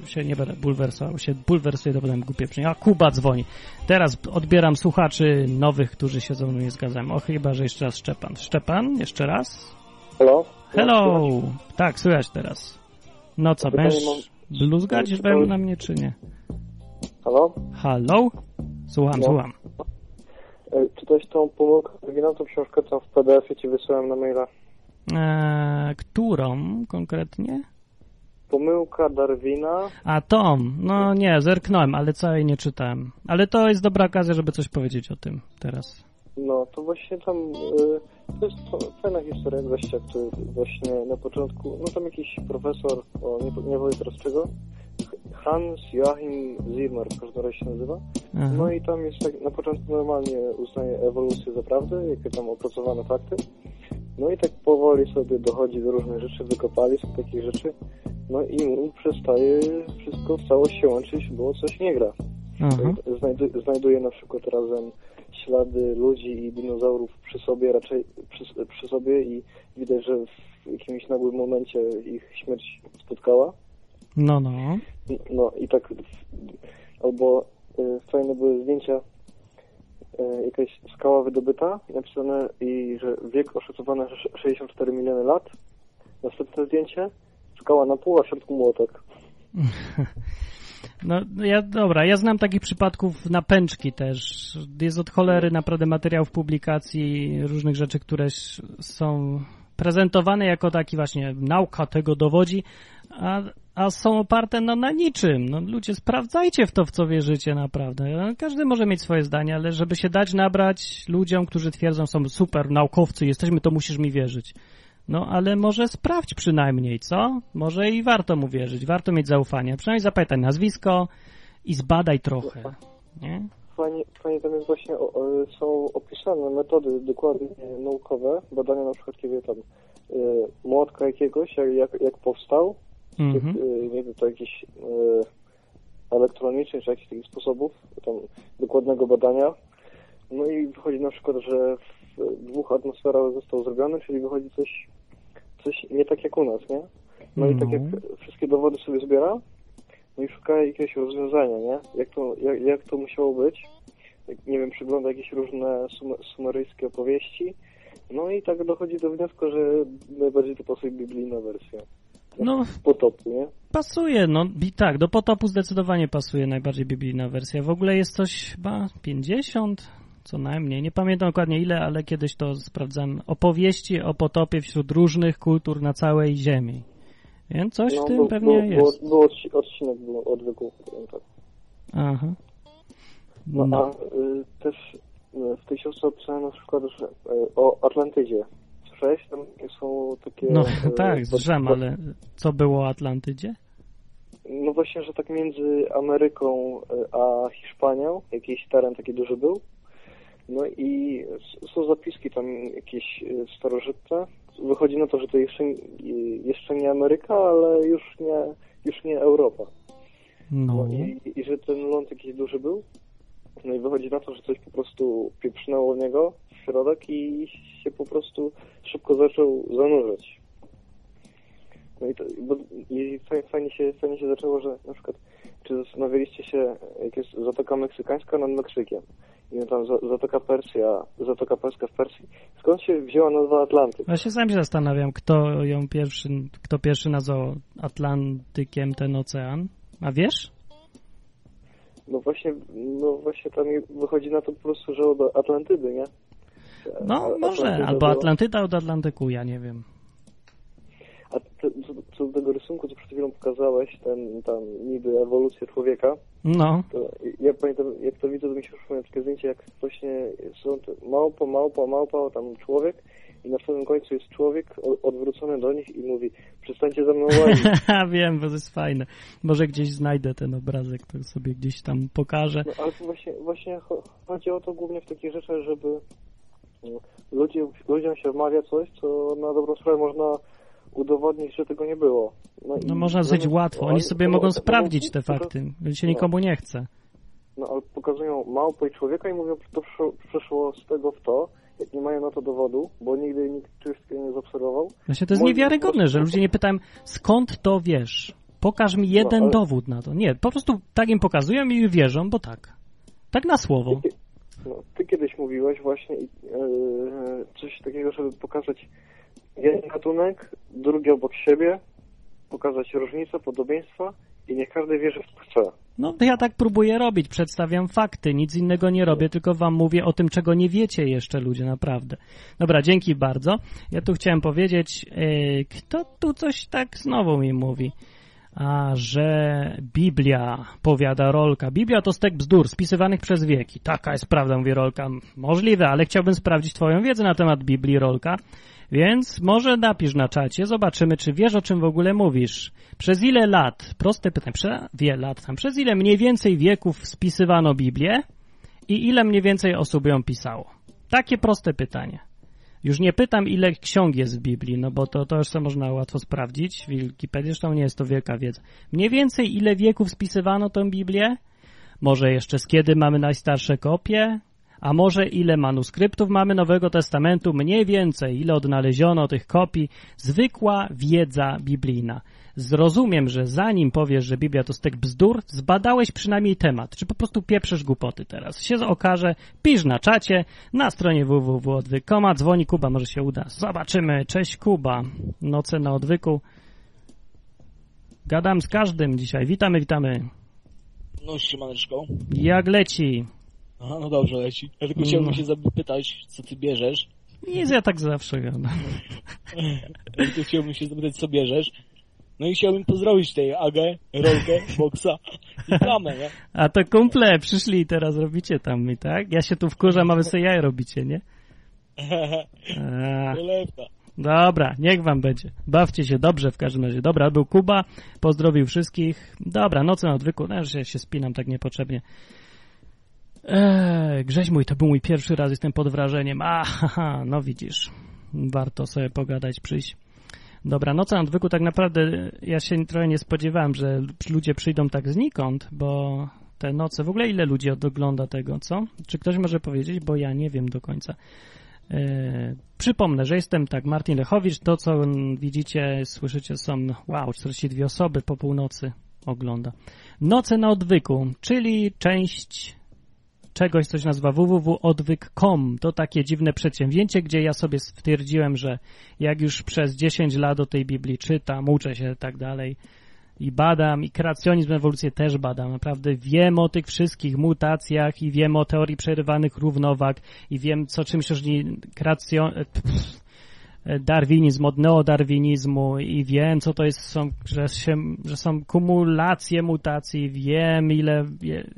A: się nie będę bulwersował. się bulwersuje, to potem głupie przyjdzie. A Kuba dzwoni. Teraz odbieram słuchaczy nowych, którzy się ze mną nie zgadzają. O, chyba, że jeszcze raz Szczepan. Szczepan, jeszcze raz?
F: Halo?
A: Hello! Tak, słychać teraz. No co, będziesz bluzgać
F: Czy to-
A: na mnie, czy nie?
F: Halo?
A: Halo? Słucham,
F: No.
A: słucham.
F: E, Czytałeś tą pomyłkę oryginalną książkę, co w PDF-ie ci wysyłałem na maila?
A: Eee, którą konkretnie?
F: Pomyłka Darwina.
A: A Tom, no nie, zerknąłem, ale całej nie czytałem. Ale to jest dobra okazja, żeby coś powiedzieć o tym teraz.
F: No, to właśnie tam, y, to jest to fajna historia gościa, który właśnie na początku, no tam jakiś profesor, o nie, nie powiem teraz czego, Hans Joachim Zimmer w każdym razie się nazywa.
A: Aha.
F: No i tam jest tak, na początku normalnie uznaje ewolucję za prawdę, jakie tam opracowane fakty. No i tak powoli sobie dochodzi do różnych rzeczy, wykopali są takich rzeczy. No i mu przestaje wszystko w całość się łączyć, bo coś nie gra.
A: Aha.
F: Znajdu, znajduje na przykład razem ślady ludzi i dinozaurów przy sobie, raczej przy, przy sobie i widać, że w jakimś nagłym momencie ich śmierć spotkała.
A: No, no.
F: No i tak, albo y, fajne były zdjęcia, y, jakaś skała wydobyta, napisane i że wiek oszacowany sz- 64 miliony lat. Następne zdjęcie, skała na pół, a w środku młotek.
A: No ja, dobra, ja znam takich przypadków na pęczki też. Jest od cholery naprawdę materiałów publikacji, różnych rzeczy, które są prezentowane jako taki właśnie nauka tego dowodzi, a, a są oparte no, na niczym. No, ludzie, sprawdzajcie w to, w co wierzycie naprawdę. Każdy może mieć swoje zdanie, ale żeby się dać nabrać ludziom, którzy twierdzą, są super naukowcy, jesteśmy, to musisz mi wierzyć. No, ale może sprawdź przynajmniej, co? Może i warto mu wierzyć, warto mieć zaufanie. Przynajmniej zapytaj nazwisko i zbadaj trochę, nie?
F: Fajnie, fajnie tam jest właśnie, o, o, są opisane metody dokładnie naukowe, badania na przykład kiedy tam y, młotka jakiegoś, jak, jak, jak powstał,
A: Mhm.
F: y, nie wiem, to jakiś y, elektronicznych czy jakichś takich sposobów tam dokładnego badania. No i wychodzi na przykład, że w dwóch atmosferach został zrobiony, czyli wychodzi coś, coś nie tak jak u nas, nie? No i tak jak
A: No.
F: wszystkie dowody sobie zbiera, no i szuka jakiegoś rozwiązania, nie? Jak to, jak, jak to musiało być? Jak, Nie wiem, przygląda jakieś różne sum, sumeryjskie opowieści. No i tak dochodzi do wniosku, że najbardziej to pasuje biblijna wersja.
A: No,
F: Potopu, nie?
A: pasuje, no i tak, do potopu zdecydowanie pasuje najbardziej biblijna wersja. W ogóle jest coś chyba 50, co najmniej, nie pamiętam dokładnie ile, ale kiedyś to sprawdzałem, opowieści o potopie wśród różnych kultur na całej ziemi. Więc coś w tym
F: był,
A: pewnie
F: był,
A: jest.
F: Był, był odci- odcinek był odwyku, tak.
A: Aha.
F: No,
A: No.
F: a y, też y, w tej opisano na przykład, że y, o Atlantydzie. Słyszałeś? Tam są takie...
A: No
F: y,
A: tak, zrzem, ale co było o Atlantydzie?
F: No właśnie, że tak między Ameryką y, a Hiszpanią jakiś teren taki duży był. No i są zapiski tam jakieś y, starożytne. Wychodzi na to, że to jeszcze, jeszcze nie Ameryka, ale już nie, już nie Europa.
A: No.
F: No i, i że ten ląd jakiś duży był. No i wychodzi na to, że coś po prostu pieprznęło w niego środek i się po prostu szybko zaczął zanurzać. No i, to, bo, i fajnie, fajnie, się, fajnie się zaczęło, że na przykład czy zastanawialiście się, jak jest Zatoka Meksykańska nad Meksykiem i tam za- Zatoka Persja, Zatoka Perska w Persji, skąd się wzięła nazwa Atlantyk?
A: Ja się sam się zastanawiam, kto ją pierwszy, kto pierwszy nazwał Atlantykiem ten ocean. A wiesz?
F: No właśnie, no właśnie tam wychodzi na to po prostu, że od Atlantydy, nie?
A: No
F: A-
A: może,
F: Atlantyda
A: albo
F: była-
A: Atlantyda od Atlantyku, ja nie wiem.
F: A te, co, co do tego rysunku, co przed chwilą pokazałeś, ten tam niby ewolucja człowieka,
A: No,
F: to ja pamiętam, jak to widzę, to mi się przypomina takie zdjęcie, jak właśnie są małpa, małpa, małpa, tam człowiek i na samym końcu jest człowiek odwrócony do nich i mówi, przestańcie za mną łazić.
A: wiem, bo to jest fajne. Może gdzieś znajdę ten obrazek, to sobie gdzieś tam pokażę.
F: No, ale właśnie, właśnie cho- chodzi o to głównie w takich rzeczach, żeby no, ludzie, ludziom się wmawia coś, co na dobrą sprawę można udowodnić, że tego nie było.
A: No
F: i
A: można
F: zamiast-
A: łatwo. Oni sobie
F: no,
A: mogą
F: no,
A: sprawdzić te
F: no,
A: fakty. się
F: no.
A: nikomu nie chce.
F: No ale pokazują małpę i człowieka i mówią, to przyszło, z tego w to, jak nie mają na to dowodu, bo nigdy nikt takiego nie zaobserwował.
A: Właśnie to jest niewiarygodne, że ludzie nie pytają, skąd to wiesz? Pokaż mi jeden
F: No, ale-
A: dowód na to. Nie, po prostu tak im pokazują i wierzą, bo tak. Tak na słowo.
F: No, ty kiedyś mówiłeś właśnie yy, coś takiego, żeby pokazać jeden gatunek, drugi obok siebie, pokazać różnice, podobieństwa i niech każdy wierzy w co chce.
A: No to ja tak próbuję robić, przedstawiam fakty, nic innego nie robię, tylko wam mówię o tym, czego nie wiecie jeszcze ludzie, naprawdę. Dobra, dzięki bardzo. Ja tu chciałem powiedzieć, yy, kto tu coś tak znowu mi mówi? A, że Biblia, powiada Rolka. Biblia to stek bzdur spisywanych przez wieki. Taka jest prawda, mówi Rolka. Możliwe, ale chciałbym sprawdzić twoją wiedzę na temat Biblii, Rolka. Więc może napisz na czacie, zobaczymy, czy wiesz, o czym w ogóle mówisz. Przez ile lat, proste pytanie, przez wiele lat tam, przez ile mniej więcej wieków spisywano Biblię i ile mniej więcej osób ją pisało? Takie proste pytanie. Już nie pytam, ile ksiąg jest w Biblii, no bo to, to już można łatwo sprawdzić. W Wikipedii zresztą nie jest to wielka wiedza. Mniej więcej ile wieków spisywano tę Biblię? Może jeszcze z kiedy mamy najstarsze kopie? A może ile manuskryptów mamy Nowego Testamentu? Mniej więcej ile odnaleziono tych kopii? Zwykła wiedza biblijna. Zrozumiem, że zanim powiesz, że Biblia to stek bzdur, zbadałeś przynajmniej temat. Czy po prostu pieprzesz głupoty teraz? Się okaże, pisz na czacie, na stronie www.odwyk.com, dzwoni Kuba, może się uda. Zobaczymy. Cześć Kuba. Noce na odwyku. Gadam z każdym dzisiaj. Witamy, witamy.
I: No, siemaneczko.
A: Jak leci?
I: Aha, no dobrze leci. Ja tylko chciałbym się zapytać, co ty bierzesz.
A: Nic, ja tak zawsze gadam.
I: Ja tylko chciałbym się zapytać, co bierzesz. No i chciałbym pozdrowić tej Agę, Rolkę, Boxa i Plamę, nie?
A: A to kumple przyszli i teraz robicie tam mi, tak? Ja się tu wkurzam, a wy sobie jaja robicie, nie?
I: Cholewka.
A: dobra, niech wam będzie. Bawcie się dobrze w każdym razie. Dobra, był Kuba, pozdrowił wszystkich. Dobra, noce na odwyku, no, że się spinam tak niepotrzebnie. Eee, Grześ mój, to był mój pierwszy raz, jestem pod wrażeniem. A, haha, no widzisz. Warto sobie pogadać, przyjść. Dobra, noce na odwyku tak naprawdę ja się trochę nie spodziewałem, że ludzie przyjdą tak znikąd, bo te noce, w ogóle ile ludzi ogląda tego, co? Czy ktoś może powiedzieć, bo ja nie wiem do końca. E, przypomnę, że jestem tak, Martin Lechowicz, to co widzicie, słyszycie są, wow, 42 osoby po północy ogląda. Noce na odwyku, czyli część czegoś, co się nazywa www.odwyk.com. To takie dziwne przedsięwzięcie, gdzie ja sobie stwierdziłem, że jak już przez 10 lat o tej Biblii czytam, uczę się tak dalej i badam, i kreacjonizm, ewolucję też badam. Naprawdę wiem o tych wszystkich mutacjach i wiem o teorii przerywanych równowag i wiem, co czymś różni kreacjon... darwinizm od neodarwinizmu i wiem, co to jest, są, że, się, że są kumulacje mutacji, wiem, ile,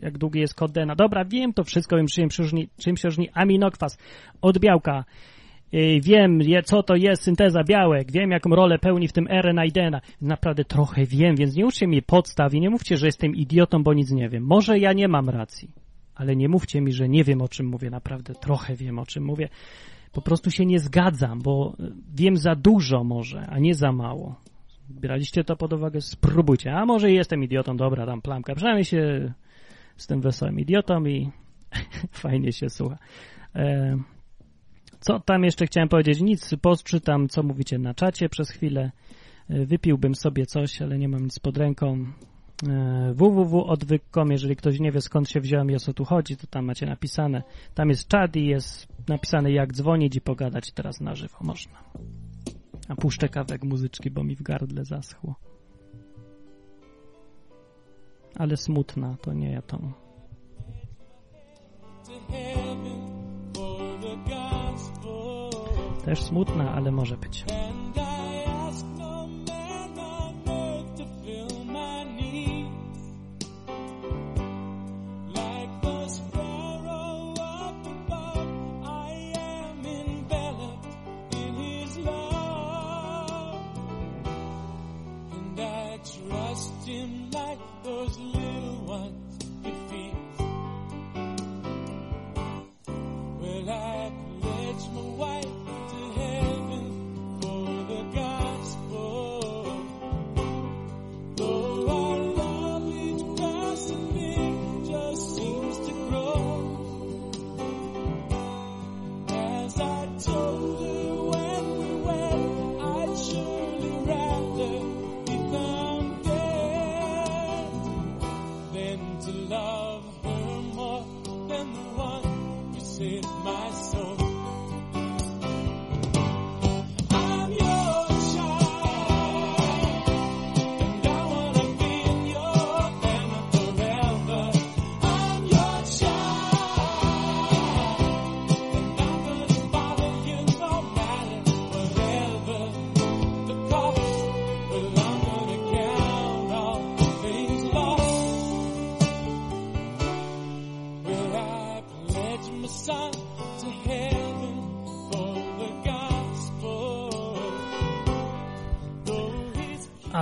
A: jak długi jest kod DNA. Dobra, wiem to wszystko, wiem, czym się różni, czym się różni aminokwas od białka. Wiem, co to jest synteza białek, wiem, jaką rolę pełni w tym RNA i DNA. Naprawdę trochę wiem, więc nie uczcie mi podstaw i nie mówcie, że jestem idiotą, bo nic nie wiem. Może ja nie mam racji, ale nie mówcie mi, że nie wiem, o czym mówię. Naprawdę trochę wiem, o czym mówię po prostu się nie zgadzam, bo wiem za dużo może, a nie za mało. Braliście to pod uwagę? Spróbujcie. A może jestem idiotą, dobra, dam plamkę. Przynajmniej się z tym wesołym idiotą i fajnie się słucha. E, co tam jeszcze chciałem powiedzieć? Nic, poczytam, co mówicie na czacie przez chwilę. E, Wypiłbym sobie coś, ale nie mam nic pod ręką. E, www.odwyk.com, jeżeli ktoś nie wie skąd się wziąłem i o co tu chodzi, to tam macie napisane. Tam jest czat i jest napisane jak dzwonić i pogadać teraz na żywo. Można. A puszczę kawek muzyczki, bo mi w gardle zaschło. Ale smutna, to nie ja tą. Też smutna, ale może być.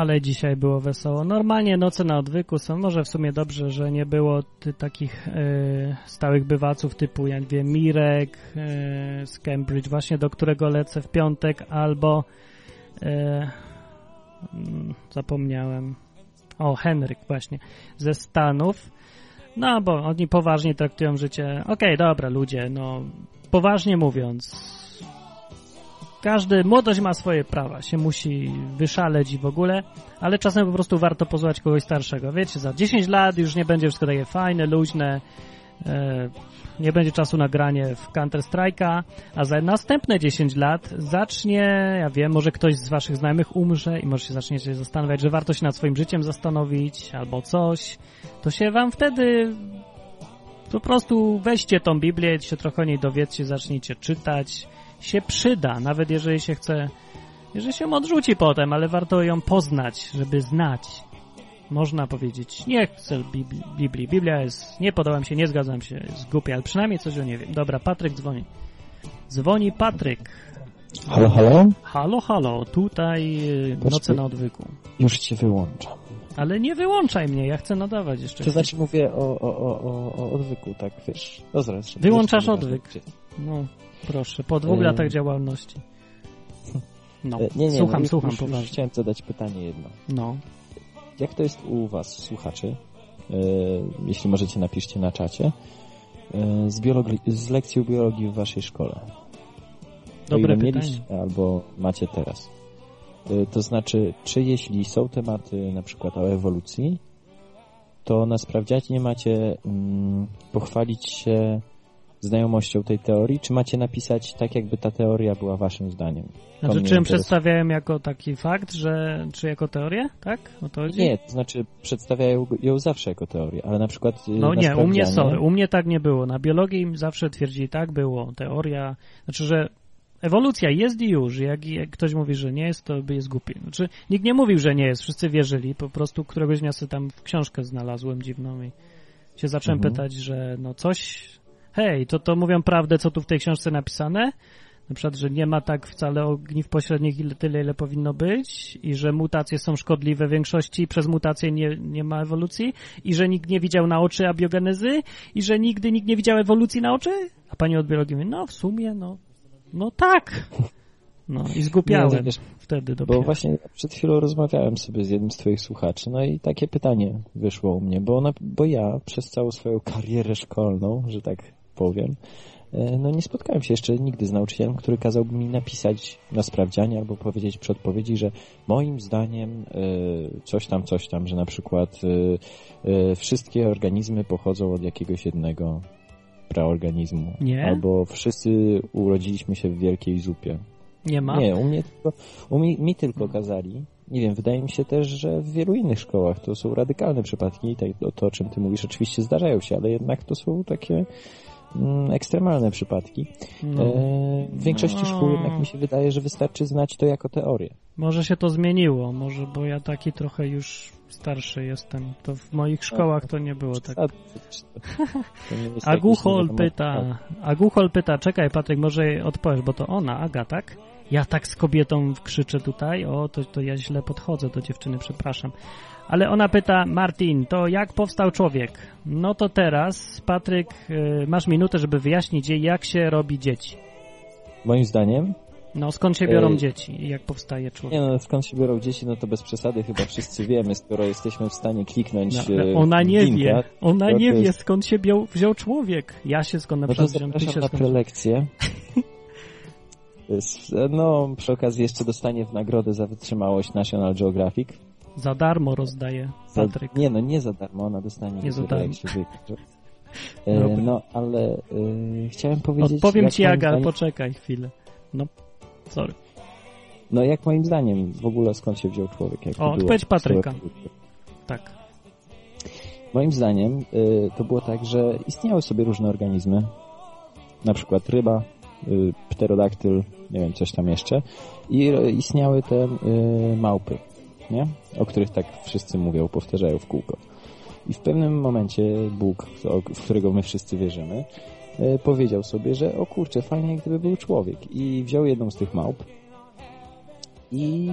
A: Ale dzisiaj było wesoło. Normalnie noce na odwyku są. Może w sumie dobrze, że nie było ty, takich e, stałych bywaców typu, jak wiem, Mirek e, z Cambridge, właśnie do którego lecę w piątek, albo mm, zapomniałem. O, Henryk właśnie ze Stanów. No, bo oni poważnie traktują życie. Okej, dobra, ludzie, no poważnie mówiąc, każdy, młodość ma swoje prawa, się musi wyszaleć i w ogóle, ale czasem po prostu warto pozwać kogoś starszego. Wiecie, za 10 lat już nie będzie wszystko takie fajne, luźne, e, nie będzie czasu na granie w Counter-Strike'a, a za następne 10 lat zacznie, ja wiem, może ktoś z waszych znajomych umrze i może się zaczniecie zastanawiać, że warto się nad swoim życiem zastanowić albo coś, to się wam wtedy po prostu weźcie tą Biblię, się trochę o niej dowiedzcie, zacznijcie czytać, się przyda, nawet jeżeli się chce, jeżeli się odrzuci potem, ale warto ją poznać, żeby znać. Można powiedzieć, nie chcę Biblii. Biblii. Biblia jest, nie podoba się, nie zgadzam się, jest głupia, ale przynajmniej coś o nie wiem. Dobra, Patryk dzwoni. Dzwoni Patryk.
C: Halo, halo?
A: Halo, halo, tutaj y, noce na odwyku.
C: Już cię wyłączam.
A: Ale nie wyłączaj mnie, ja chcę nadawać jeszcze.
C: To znaczy mówię o, o, o, o, odwyku, tak, wiesz. No zaraz.
A: Wyłączasz odwyk. No, proszę, po dwóch latach działalności. No,
C: E, Nie, nie,
A: słucham,
C: no,
A: słucham
C: już, już chciałem zadać pytanie jedno.
A: No,
C: Jak to jest u was, słuchaczy? E, jeśli możecie, napiszcie na czacie. E, z, biologii, z lekcją biologii w waszej szkole.
A: dobre pytanie.
C: mieliście albo macie teraz. To znaczy, czy jeśli są tematy na przykład o ewolucji, to na sprawdzianie macie mm, pochwalić się znajomością tej teorii, czy macie napisać tak, jakby ta teoria była waszym zdaniem? To
A: Znaczy,
C: mnie
A: czy ją
C: interesuje.
A: przedstawiałem jako taki fakt, że, czy jako teorię, tak? O to chodzi?
C: Nie, to znaczy przedstawiają ją zawsze jako teorię, ale na przykład... y,
A: No
C: na
A: nie, u mnie sorry, u mnie tak nie było. Na biologii zawsze twierdzili tak było, teoria, znaczy, że ewolucja jest i już, jak, jak ktoś mówi, że nie jest, to by jest głupi. Znaczy, nikt nie mówił, że nie jest, wszyscy wierzyli, po prostu któregoś dnia sobie tam książkę znalazłem dziwną i się zacząłem
C: Mhm.
A: pytać, że no coś, hej, to to mówią prawdę, co tu w tej książce napisane? Na przykład, że nie ma tak wcale ogniw pośrednich ile, tyle, ile powinno być i że mutacje są szkodliwe w większości i przez mutacje nie, nie ma ewolucji i że nikt nie widział na oczy abiogenezy i że nigdy nikt nie widział ewolucji na oczy? A pani od biologii mówi, no w sumie, no, no tak. No i zgłupiałem
C: wiesz,
A: wtedy dopiero.
C: Bo właśnie przed chwilą rozmawiałem sobie z jednym z twoich słuchaczy, no i takie pytanie wyszło u mnie, bo, ona, bo ja przez całą swoją karierę szkolną, że tak powiem, e, no nie spotkałem się jeszcze nigdy z nauczycielem, który kazałby mi napisać na sprawdzianie albo powiedzieć przy odpowiedzi, że moim zdaniem e, coś tam, coś tam, że na przykład e, wszystkie organizmy pochodzą od jakiegoś jednego praorganizmu.
A: Nie?
C: Albo wszyscy urodziliśmy się w wielkiej zupie.
A: Nie ma?
C: Nie, u mnie tylko, u mi, mi tylko kazali. Nie wiem, wydaje mi się też, że w wielu innych szkołach to są radykalne przypadki i tak, to, o czym ty mówisz, oczywiście zdarzają się, ale jednak to są takie ekstremalne przypadki.
A: No.
C: E, w większości
A: No.
C: szkół jednak mi się wydaje, że wystarczy znać to jako teorię.
A: Może się to zmieniło, może, bo ja taki trochę już starszy jestem. To w moich szkołach to nie było tak. Aguchol pyta, Aguchol pyta, czekaj Patryk, może odpowiesz, bo to ona, Aga, tak? Ja tak z kobietą krzyczę tutaj, o, to, to ja źle podchodzę do dziewczyny, przepraszam. Ale ona pyta, Martin, to jak powstał człowiek? No to teraz, Patryk, y, masz minutę, żeby wyjaśnić jej, jak się robi dzieci.
C: Moim zdaniem,
A: No, skąd się biorą
C: Ej.
A: dzieci i jak powstaje człowiek?
C: nie no, skąd się biorą dzieci, no to bez przesady chyba wszyscy wiemy, skoro jesteśmy w stanie kliknąć
A: No, ale
C: e,
A: ona nie
C: linka,
A: wie, ona nie
C: to
A: wie,
C: jest-
A: skąd się biał, wziął człowiek. Ja się skąd na
C: No to
A: przykład wziąłem, ty się
C: na
A: skąd...
C: prelekcję. No, przy okazji jeszcze dostanie w nagrodę za wytrzymałość National Geographic.
A: Za darmo rozdaje
C: Za,
A: Patryk.
C: nie, no nie za darmo, ona dostanie
A: Nie za darmo.
C: E, no, ale e, chciałem powiedzieć...
A: Odpowiem ci, Aga,
C: zdaniem-
A: poczekaj chwilę. No, sorry.
C: No jak moim zdaniem w ogóle skąd się wziął człowiek? Jak
A: O,
C: było
A: odpowiedź Patryka. Tak.
C: Moim zdaniem y, to było tak, że istniały sobie różne organizmy, na przykład ryba, y, pterodaktyl, nie wiem, coś tam jeszcze i y, istniały te y, małpy, nie? O których tak wszyscy mówią, powtarzają w kółko. I w pewnym momencie Bóg, w którego my wszyscy wierzymy, y, powiedział sobie, że o kurczę, fajnie gdyby był człowiek i wziął jedną z tych małp i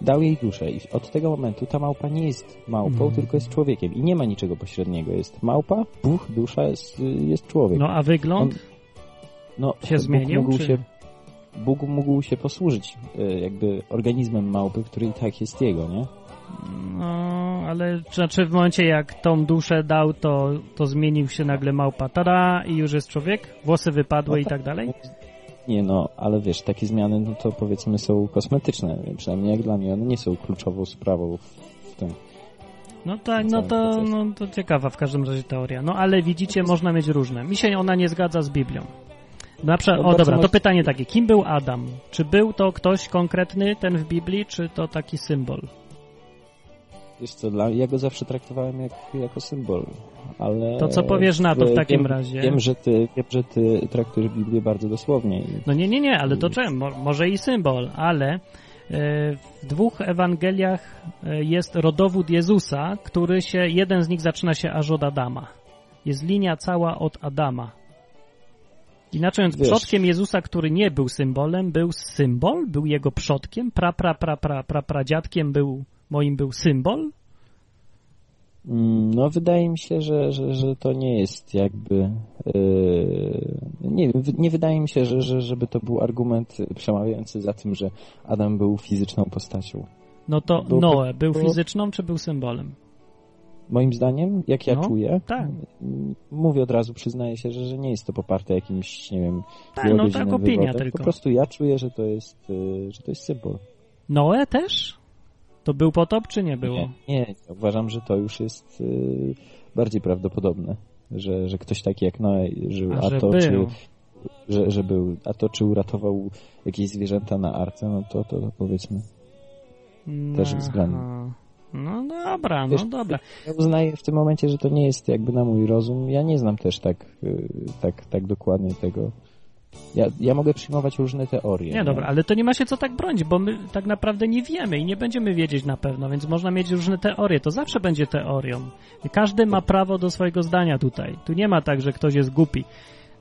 C: dał jej duszę i od tego momentu ta małpa nie jest małpą,
A: Mhm.
C: tylko jest człowiekiem i nie ma niczego pośredniego. Jest małpa, buch, dusza, jest, jest człowiek.
A: No a wygląd
C: no,
A: się
C: Bóg
A: zmienił?
C: Mógł
A: czy...
C: się, Bóg mógł się posłużyć e, jakby organizmem małpy, który i tak jest jego, nie?
A: No, ale znaczy w momencie jak tą duszę dał, to, to zmienił się nagle małpa, tada i już jest człowiek? Włosy wypadły
C: No
A: i
C: tak.
A: tak dalej?
C: Nie no, ale wiesz, takie zmiany no to powiedzmy są kosmetyczne, przynajmniej jak dla mnie, one nie są kluczową sprawą w, w tym.
A: No tak, no to, no to ciekawa w każdym razie teoria. No ale widzicie, można mieć różne. Mi się ona nie zgadza z Biblią. Na przykład, o dobra, to pytanie takie, kim był Adam? Czy był to ktoś konkretny, ten w Biblii, czy to taki symbol?
C: Wiesz co, dla, ja go zawsze traktowałem jak, jako symbol, ale...
A: To co powiesz na to w takim
C: wiem,
A: razie?
C: Wiem że, ty, wiem, że ty traktujesz Biblię bardzo dosłownie.
A: No nie, nie, nie, ale to czemu? Mo- Może i symbol, ale e, w dwóch Ewangeliach e, jest rodowód Jezusa, który się, jeden z nich zaczyna się aż od Adama. Jest linia cała od Adama. Inaczej mówiąc,
C: Wiesz-
A: przodkiem Jezusa, który nie był symbolem, był symbol, był jego przodkiem, pra, pra, pra, pra, pra, pradziadkiem był, moim był symbol.
C: Mm, No, wydaje mi się, że, że, że to nie jest jakby. Yy, nie, nie wydaje mi się, że, że, żeby to był argument przemawiający za tym, że Adam był fizyczną postacią.
A: No to
C: Był-
A: Noe był
C: był-
A: fizyczną, czy był symbolem?
C: Moim zdaniem, jak ja
A: No,
C: czuję,
A: tak.
C: mówię od razu, przyznaję się, że, że nie jest to poparte jakimś, nie wiem,
A: Tak, no tak opinia
C: wywodem.
A: tylko.
C: Po prostu ja czuję, że to jest, yy, że to jest symbol.
A: Noe też? To był potop, czy nie było?
C: Nie, nie, uważam, że to już jest yy, bardziej prawdopodobne, że, że ktoś taki jak Noe żył,
A: A,
C: a, to
A: był.
C: czy że, że był, a to czy uratował jakieś zwierzęta na arce, no to, to, to powiedzmy. Też
A: Aha.
C: względnie.
A: No dobra, no
C: Wiesz,
A: dobra.
C: Ja uznaję w tym momencie, że to nie jest jakby na mój rozum. Ja nie znam też tak, yy, tak, tak dokładnie tego. Ja, ja mogę przyjmować różne teorie.
A: Nie, dobra, ale to nie ma się co tak bronić, bo my tak naprawdę nie wiemy i nie będziemy wiedzieć na pewno, więc można mieć różne teorie. To zawsze będzie teorią. Każdy ma prawo do swojego zdania tutaj. Tu nie ma tak, że ktoś jest głupi.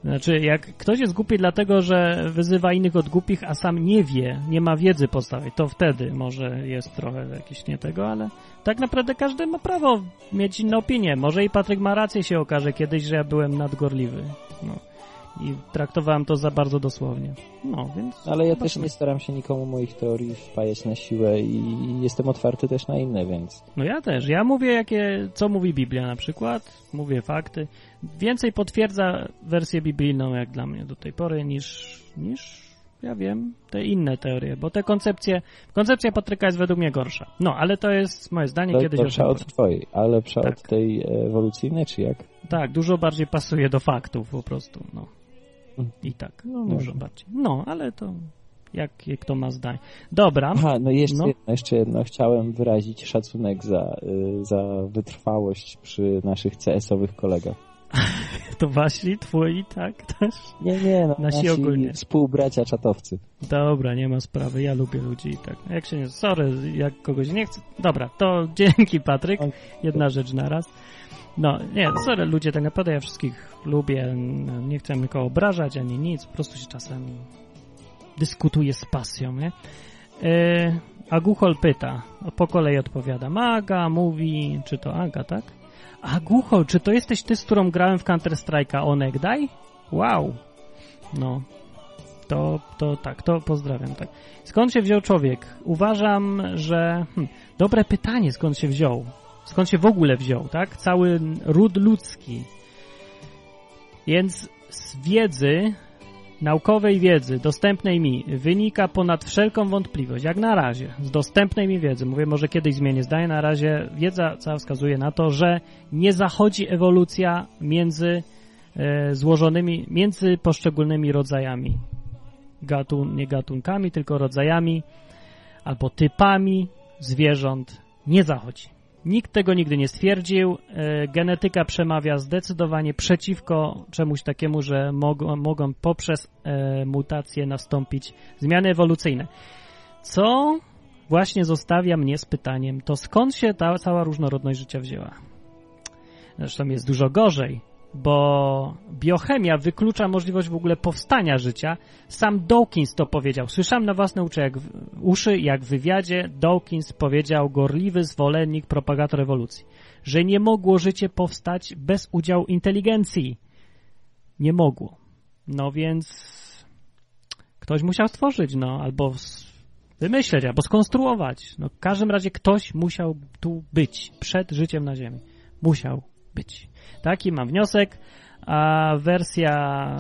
A: Znaczy, jak ktoś jest głupi dlatego, że wyzywa innych od głupich, a sam nie wie, nie ma wiedzy podstawowej, to wtedy może jest trochę jakieś nie tego, ale tak naprawdę każdy ma prawo mieć inną opinię. Może i Patryk ma rację, się okaże kiedyś, że ja byłem nadgorliwy. No. I traktowałem to za bardzo dosłownie. No, więc...
C: Ale ja też nie staram się nikomu moich teorii wpajać na siłę i jestem otwarty też na inne, więc
A: No ja też. Ja mówię, jakie, co mówi Biblia na przykład. Mówię fakty. Więcej potwierdza wersję biblijną, jak dla mnie do tej pory, niż, niż ja wiem, te inne teorie, bo te koncepcje, koncepcja Patryka jest według mnie gorsza. No, ale to jest moje zdanie,
C: to
A: kiedyś o
C: gorsza
A: tym
C: od twojej, a lepsza
A: Tak.
C: od tej ewolucyjnej, czy jak?
A: Tak, dużo bardziej pasuje do faktów po prostu, no.
C: Mm.
A: I tak,
C: No,
A: dużo
C: może.
A: bardziej. No, ale to jakie kto ma zdanie. Dobra,
C: Aha, no jeszcze,
A: No.
C: jedno, jeszcze jedno. Chciałem wyrazić szacunek za, y, za wytrwałość przy naszych CS-owych kolegach.
A: to wasi, twoi, tak, też?
C: Nie, nie, no,
A: Nasi
C: nasi,
A: ogólnie.
C: współbracia czatowcy.
A: Dobra, nie ma sprawy, ja lubię ludzi i tak. Jak się nie... Sorry, jak kogoś nie chcę... Dobra, to dzięki Patryk, jedna rzecz na raz. No, nie, sorry ludzie, tak naprawdę ja wszystkich lubię, nie chcę nikogo obrażać ani nic, po prostu się czasem dyskutuje z pasją, nie? E, Aguchol pyta, po kolei odpowiada. Maga mówi, czy to Aga, tak? Aguchol, czy to jesteś ty, z którą grałem w Counter-Strike'a Onegdaj? Wow. No, to, to tak, to pozdrawiam, tak. Skąd się wziął człowiek? Uważam, że... Hm, dobre pytanie, skąd się wziął. Skąd się w ogóle wziął, tak? Cały ród ludzki. Więc z wiedzy, naukowej wiedzy, dostępnej mi, wynika ponad wszelką wątpliwość, jak na razie, z dostępnej mi wiedzy, mówię, może kiedyś zmienię zdanie, na razie wiedza cała wskazuje na to, że nie zachodzi ewolucja między e, złożonymi, między poszczególnymi rodzajami. Gatun, nie gatunkami, tylko rodzajami albo typami zwierząt nie zachodzi. Nikt tego nigdy nie stwierdził. E, genetyka przemawia zdecydowanie przeciwko czemuś takiemu, że mogą, mogą poprzez e, mutacje nastąpić zmiany ewolucyjne. Co właśnie zostawia mnie z pytaniem, to skąd się ta cała różnorodność życia wzięła? Zresztą jest dużo gorzej. Bo biochemia wyklucza możliwość w ogóle powstania życia. Sam Dawkins to powiedział. Słyszałem na własne uszy, jak, w- uszy, jak w wywiadzie Dawkins powiedział, gorliwy zwolennik, propagator ewolucji, że nie mogło życie powstać bez udziału inteligencji. Nie mogło. No więc ktoś musiał stworzyć, no, albo wymyśleć, albo skonstruować. No, w każdym razie ktoś musiał tu być przed życiem na Ziemi. Musiał być. Taki mam wniosek, a wersja,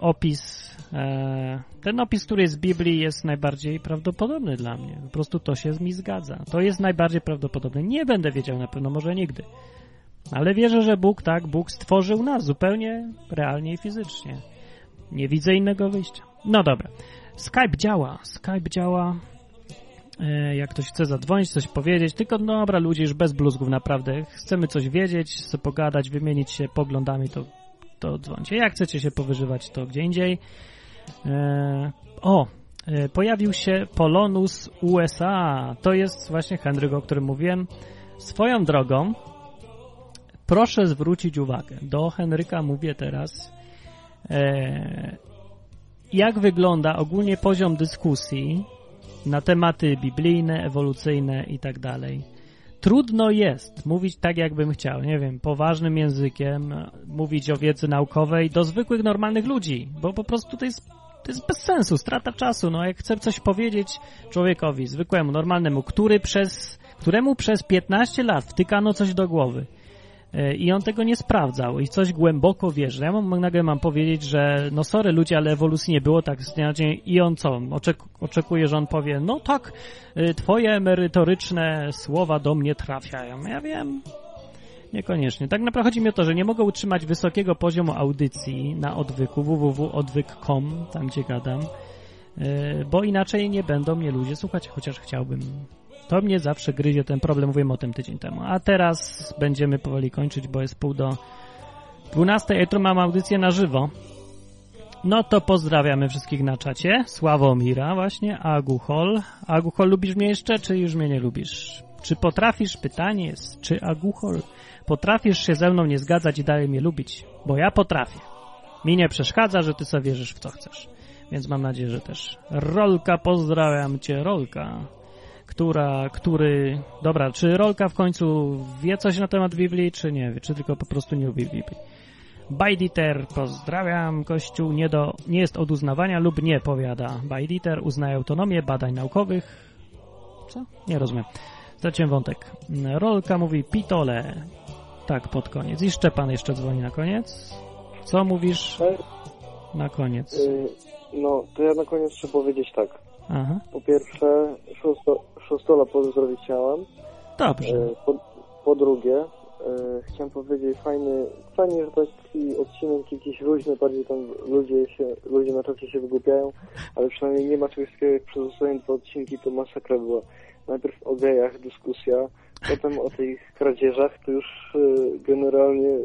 A: opis, e, ten opis, który jest z Biblii jest najbardziej prawdopodobny dla mnie. Po prostu to się z mi zgadza. To jest najbardziej prawdopodobne. Nie będę wiedział na pewno, może nigdy. Ale wierzę, że Bóg, tak, Bóg stworzył nas zupełnie realnie i fizycznie. Nie widzę innego wyjścia. No dobra. Skype działa. Skype działa. E, Jak ktoś chce zadzwonić, coś powiedzieć, tylko no dobra, ludzie już bez bluzgów naprawdę. Chcemy coś wiedzieć, chcę pogadać, wymienić się poglądami, to, to dzwońcie. Jak chcecie się powyżywać, to gdzie indziej. E, o, e, pojawił się Polonus USA. To jest właśnie Henryk, o którym mówiłem. Swoją drogą, proszę zwrócić uwagę. Do Henryka mówię teraz. E, jak wygląda ogólnie poziom dyskusji na tematy biblijne, ewolucyjne i tak dalej. Trudno jest mówić tak, jakbym chciał, nie wiem, poważnym językiem, mówić o wiedzy naukowej do zwykłych, normalnych ludzi, bo po prostu to jest, to jest bez sensu, strata czasu. No, jak chcę coś powiedzieć człowiekowi, zwykłemu, normalnemu, który przez, któremu przez 15 lat wtykano coś do głowy, i on tego nie sprawdzał i coś głęboko wierzy. Ja mam, nagle mam powiedzieć, że no sorry ludzie, ale ewolucji nie było tak z dnia na dzień i on co? Oczek, oczekuje, że on powie, no tak, y, twoje merytoryczne słowa do mnie trafiają. Ja wiem, niekoniecznie. Tak naprawdę chodzi mi o to, że nie mogę utrzymać wysokiego poziomu audycji na odwyku www.odwyk.com, tam gdzie gadam, y, bo inaczej nie będą mnie ludzie słuchać, chociaż chciałbym. To mnie zawsze gryzie ten problem, mówiłem o tym tydzień temu. A teraz będziemy powoli kończyć, bo jest pół do 12. Jutro mam audycję na żywo. No to pozdrawiamy wszystkich na czacie. Sławomira właśnie, Aguhol. Aguhol, lubisz mnie jeszcze, czy już mnie nie lubisz? Czy potrafisz, pytanie jest, czy Aguhol, potrafisz się ze mną nie zgadzać i dalej mnie lubić? Bo ja potrafię. Mi nie przeszkadza, że ty sobie wierzysz w co chcesz. Więc mam nadzieję, że też. Rolka, pozdrawiam cię, Rolka która, który... Dobra, czy Rolka w końcu wie coś na temat Biblii, czy nie wie, czy tylko po prostu nie lubi Biblii. Bajditer, pozdrawiam, Kościół nie, do, nie jest od uznawania lub nie, powiada. Bajditer uznaje autonomię badań naukowych. Co? Nie rozumiem. Straciłem wątek. Rolka mówi pitole. Tak, pod koniec. I Szczepan jeszcze dzwoni na koniec. Co mówisz na koniec?
F: Y, No, to ja na koniec chcę powiedzieć tak.
A: Aha,
F: Po pierwsze, szósto, szóstola pozdrowić chciałem.
A: dobrze.
F: E, Po, po drugie, e, chciałem powiedzieć, fajny, fajnie, że taki odcinek jakiś luźny, bardziej tam ludzie się, ludzie na czacie się wygłupiają, ale przynajmniej nie ma czegoś takiego jak przez ostatnie dwa odcinki, to masakra była. Najpierw o gejach dyskusja, potem o tych kradzieżach, to już e, generalnie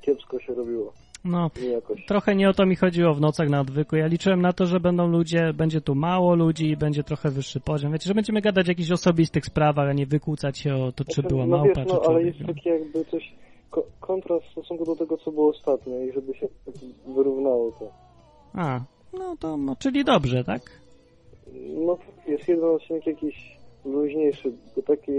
F: kiepsko się robiło.
A: No,
F: jakoś.
A: trochę nie o to mi chodziło w nocach na odwyku. Ja liczyłem na to, że będą ludzie, będzie tu mało ludzi i będzie trochę wyższy poziom. Wiecie, że będziemy gadać o jakichś osobistych sprawach, a nie wykłócać się o to, czy
F: Znaczy,
A: była
F: no
A: małpa,
F: wiesz,
A: czy
F: no, ale
A: człowiek.
F: jest
A: no.
F: taki jakby coś, ko- kontrast w stosunku do tego, co było ostatnio i żeby się tak wyrównało to.
A: A, no to, no, czyli dobrze, tak?
F: No jest jeden odcinek jakiś luźniejszy, bo taki,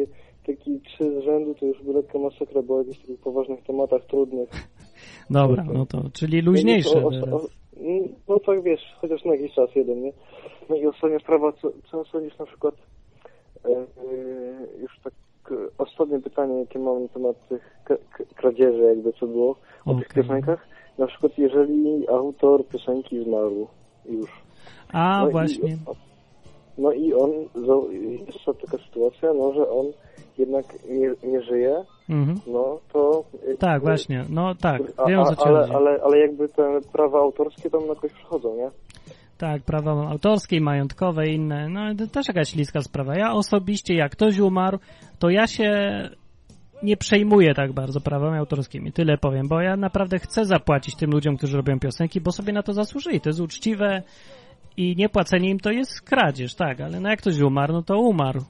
F: taki trzy z rzędu to już by lekka masakra była o jakichś takich poważnych tematach trudnych.
A: Dobra, no to, czyli luźniejsze
F: No, i o- o-
A: teraz.
F: o- no tak wiesz, chociaż na jakiś czas jeden, nie? No i ostatnia sprawa, co, co sądzisz na przykład, e, e, już tak e, ostatnie pytanie, jakie mam na temat tych kradzieży, jakby co było, o tych
A: Okej.
F: piosenkach. Na przykład jeżeli autor piosenki zmarł już.
A: A,
F: No i-
A: właśnie.
F: No i on, jest taka sytuacja, no, że on jednak nie, nie żyje,
A: Mhm.
F: no to... y,
A: Tak, właśnie, no tak,
F: a,
A: wiem o co ci
F: ale,
A: chodzi.
F: ale, ale jakby te prawa autorskie tam jakoś przychodzą, nie?
A: Tak, prawa autorskie, majątkowe i inne, no to też jakaś śliska sprawa. Ja osobiście, jak ktoś umarł, to ja się nie przejmuję tak bardzo prawami autorskimi, tyle powiem, bo ja naprawdę chcę zapłacić tym ludziom, którzy robią piosenki, bo sobie na to zasłużyli, to jest uczciwe i niepłacenie im to jest kradzież, tak, ale no jak ktoś umarł, no to umarł.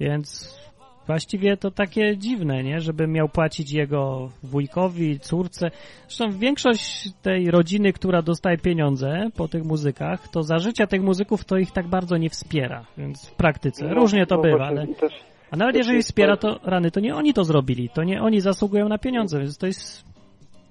A: Więc Właściwie to takie dziwne, nie? Żeby miał płacić jego wujkowi, córce. Zresztą większość tej rodziny, która dostaje pieniądze po tych muzykach, to za życia tych muzyków to ich tak bardzo nie wspiera. Więc w praktyce
F: No,
A: różnie to
F: no
A: bywa, ale...
F: też,
A: A nawet jeżeli wspiera, to rany, to nie oni to zrobili, to nie oni zasługują na pieniądze, więc to jest...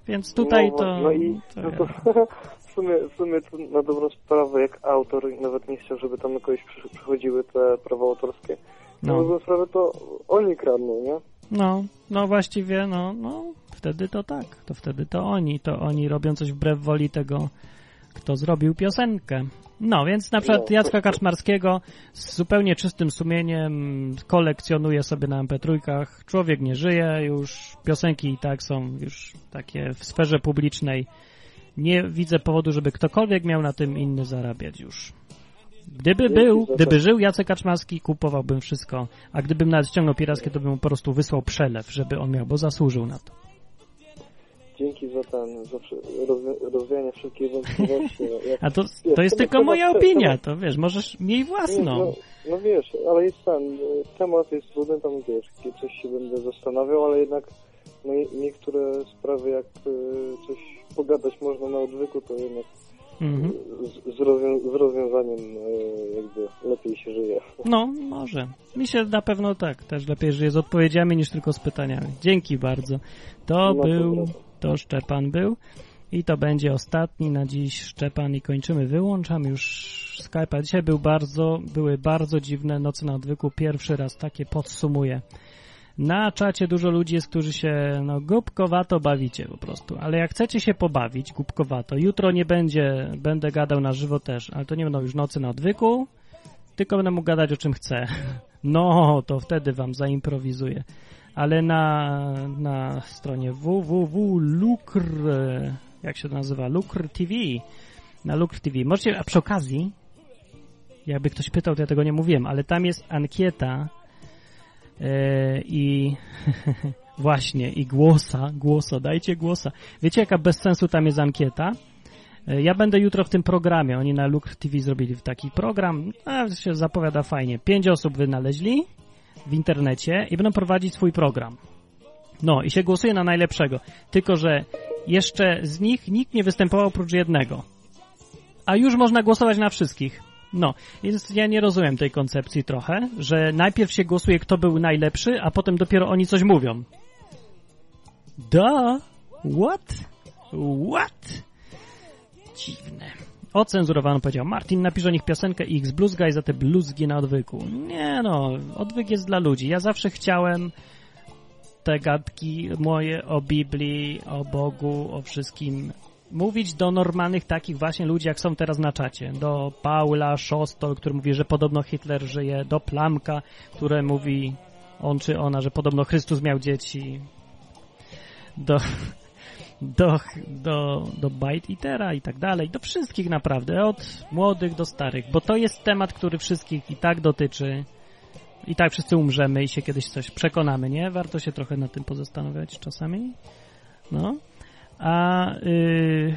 A: Więc tutaj
F: no,
A: to...
F: No i
A: to
F: no to, w, sumie, w sumie to na dobrą sprawę, jak autor nawet nie chciał, żeby tam jakoś przy- przychodziły te prawa autorskie,
A: No.
F: na sprawę to oni kradną, nie?
A: No, no właściwie, no, no, wtedy to tak, to wtedy to oni, to oni robią coś wbrew woli tego, kto zrobił piosenkę. No, więc na przykład
F: No,
A: Jacka Kaczmarskiego z zupełnie czystym sumieniem kolekcjonuje sobie na mp3. Człowiek nie żyje już, piosenki i tak są już takie w sferze publicznej. Nie widzę powodu, żeby ktokolwiek miał na tym inny zarabiać już. Gdyby był, gdyby żył Jacek Kaczmarski, kupowałbym wszystko. A gdybym nawet ściągnął pirackie, to bym po prostu wysłał przelew, żeby on miał, bo zasłużył na to.
F: Dzięki za ten, za rozwianie wszelkich wątpliwości.
A: A to, to jest tylko moja opinia, to wiesz, możesz miej
F: Nie,
A: własną.
F: No, no wiesz, ale jest ten, temat jest trudny, tam wiesz, coś się będę zastanawiał, ale jednak no, niektóre sprawy, jak y, coś pogadać można na odwyku, to jednak
A: Mhm.
F: z, z, rozwią- z rozwiązaniem y, jakby lepiej się żyje.
A: No, może. Mi się na pewno tak, też lepiej żyje z odpowiedziami niż tylko z pytaniami. Dzięki bardzo. To
F: No,
A: był, to Szczepan był i to będzie ostatni na dziś Szczepan i kończymy. Wyłączam już Skype'a. Dzisiaj był bardzo, były bardzo dziwne noce na odwyku. Pierwszy raz takie podsumuję. Na czacie dużo ludzi jest, którzy się no głupkowato bawicie po prostu. Ale jak chcecie się pobawić głupkowato, jutro nie będzie, będę gadał na żywo też, ale to nie będą już nocy na odwyku, tylko będę mógł gadać o czym chcę. No, to wtedy wam zaimprowizuję. Ale na, na stronie www.lukr, jak się to nazywa, Lukr TV, na Lukr TV, możecie, a przy okazji, jakby ktoś pytał, to ja tego nie mówiłem, ale tam jest ankieta i właśnie, i głosa, głosa, dajcie głosa. Wiecie, jaka bez sensu tam jest ankieta? E, Ja będę jutro w tym programie. Oni na Lukr TV zrobili taki program. A, się zapowiada fajnie. Pięć osób wynaleźli w internecie i będą prowadzić swój program. No i się głosuje na najlepszego. Tylko, że jeszcze z nich nikt nie występował oprócz jednego. A już można głosować na wszystkich. No, więc ja nie rozumiem tej koncepcji trochę, że najpierw się głosuje, kto był najlepszy, a potem dopiero oni coś mówią. Da? What? What? Dziwne. Ocenzurowano powiedział Martin, napisz o nich piosenkę i X bluzgaj za te bluzgi na odwyku. Nie no, odwyk jest dla ludzi. Ja zawsze chciałem te gadki moje o Biblii, o Bogu, o wszystkim mówić do normalnych takich właśnie ludzi, jak są teraz na czacie. Do Paula Szostol, który mówi, że podobno Hitler żyje, do Plamka, które mówi on czy ona, że podobno Chrystus miał dzieci. Do do, do, do Bite Eatera i tak dalej, do wszystkich naprawdę, od młodych do starych, bo to jest temat, który wszystkich i tak dotyczy. I tak wszyscy umrzemy i się kiedyś coś przekonamy, nie? Warto się trochę nad tym pozastanawiać czasami. No. A yy,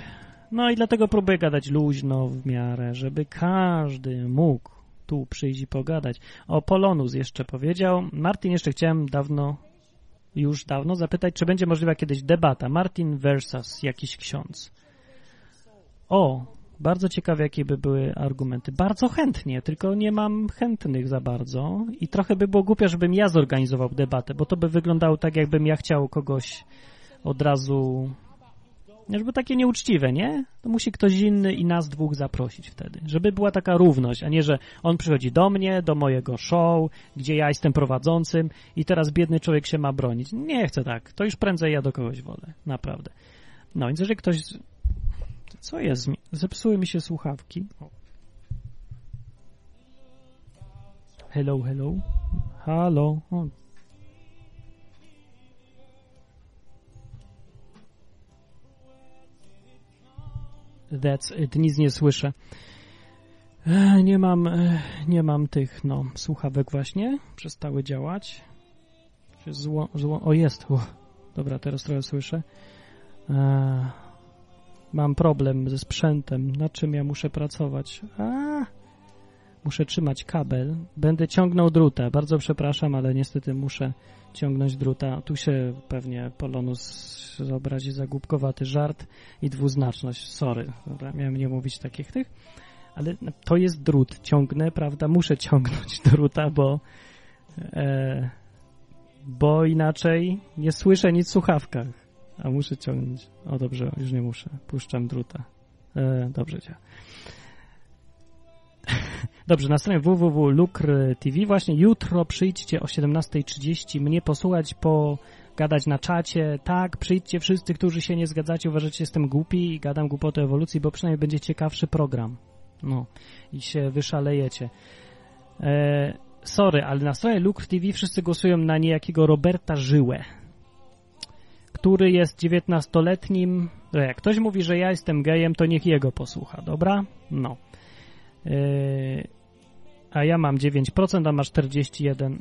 A: no i dlatego próbuję gadać luźno w miarę, żeby każdy mógł tu przyjść i pogadać. O Polonus jeszcze powiedział. Martin jeszcze chciałem dawno już dawno zapytać, czy będzie możliwa kiedyś debata Martin versus jakiś ksiądz. O, bardzo ciekawe, jakie by były argumenty. Bardzo chętnie, tylko nie mam chętnych za bardzo i trochę by było głupio, żebym ja zorganizował debatę, bo to by wyglądało tak, jakbym ja chciał kogoś od razu żeby takie nieuczciwe, nie? To musi ktoś inny i nas dwóch zaprosić wtedy. Żeby była taka równość, a nie, że on przychodzi do mnie, do mojego show, gdzie ja jestem prowadzącym i teraz biedny człowiek się ma bronić. Nie chcę tak. To już prędzej ja do kogoś wolę. Naprawdę. No, więc jeżeli ktoś... Co jest? Zepsuły mi się słuchawki. Hello, hello. Halo. O, That's it, nic nie słyszę. Nie mam, nie mam tych, no, słuchawek właśnie. Przestały działać. Zło, zło, o, jest. O, dobra, teraz trochę słyszę. Mam problem ze sprzętem. Na czym ja muszę pracować? A, Muszę trzymać kabel. Będę ciągnął druta. Bardzo przepraszam, ale niestety muszę ciągnąć druta. Tu się pewnie Polonus zobrazi za głupkowaty żart i dwuznaczność. Sorry, dobra, miałem nie mówić takich tych. Ale to jest drut. Ciągnę, prawda? Muszę ciągnąć druta, bo e, bo inaczej nie słyszę nic w słuchawkach. A muszę ciągnąć. O dobrze, już nie muszę. Puszczam druta. E, dobrze działa. Dobrze, na stronie www.lukr TV właśnie jutro przyjdźcie o 17.30 mnie posłuchać, pogadać na czacie. Tak, przyjdźcie wszyscy, którzy się nie zgadzacie, uważacie, że jestem głupi i gadam głupotę o ewolucji, bo przynajmniej będzie ciekawszy program. No, i się wyszalejecie. E, sorry, ale na stronie Lukr TV wszyscy głosują na niejakiego Roberta Żyłę, który jest 19-letnim. E, Jak ktoś mówi, że ja jestem gejem, to niech jego posłucha, dobra? No. Yy, a ja mam 9%, a ma 41%.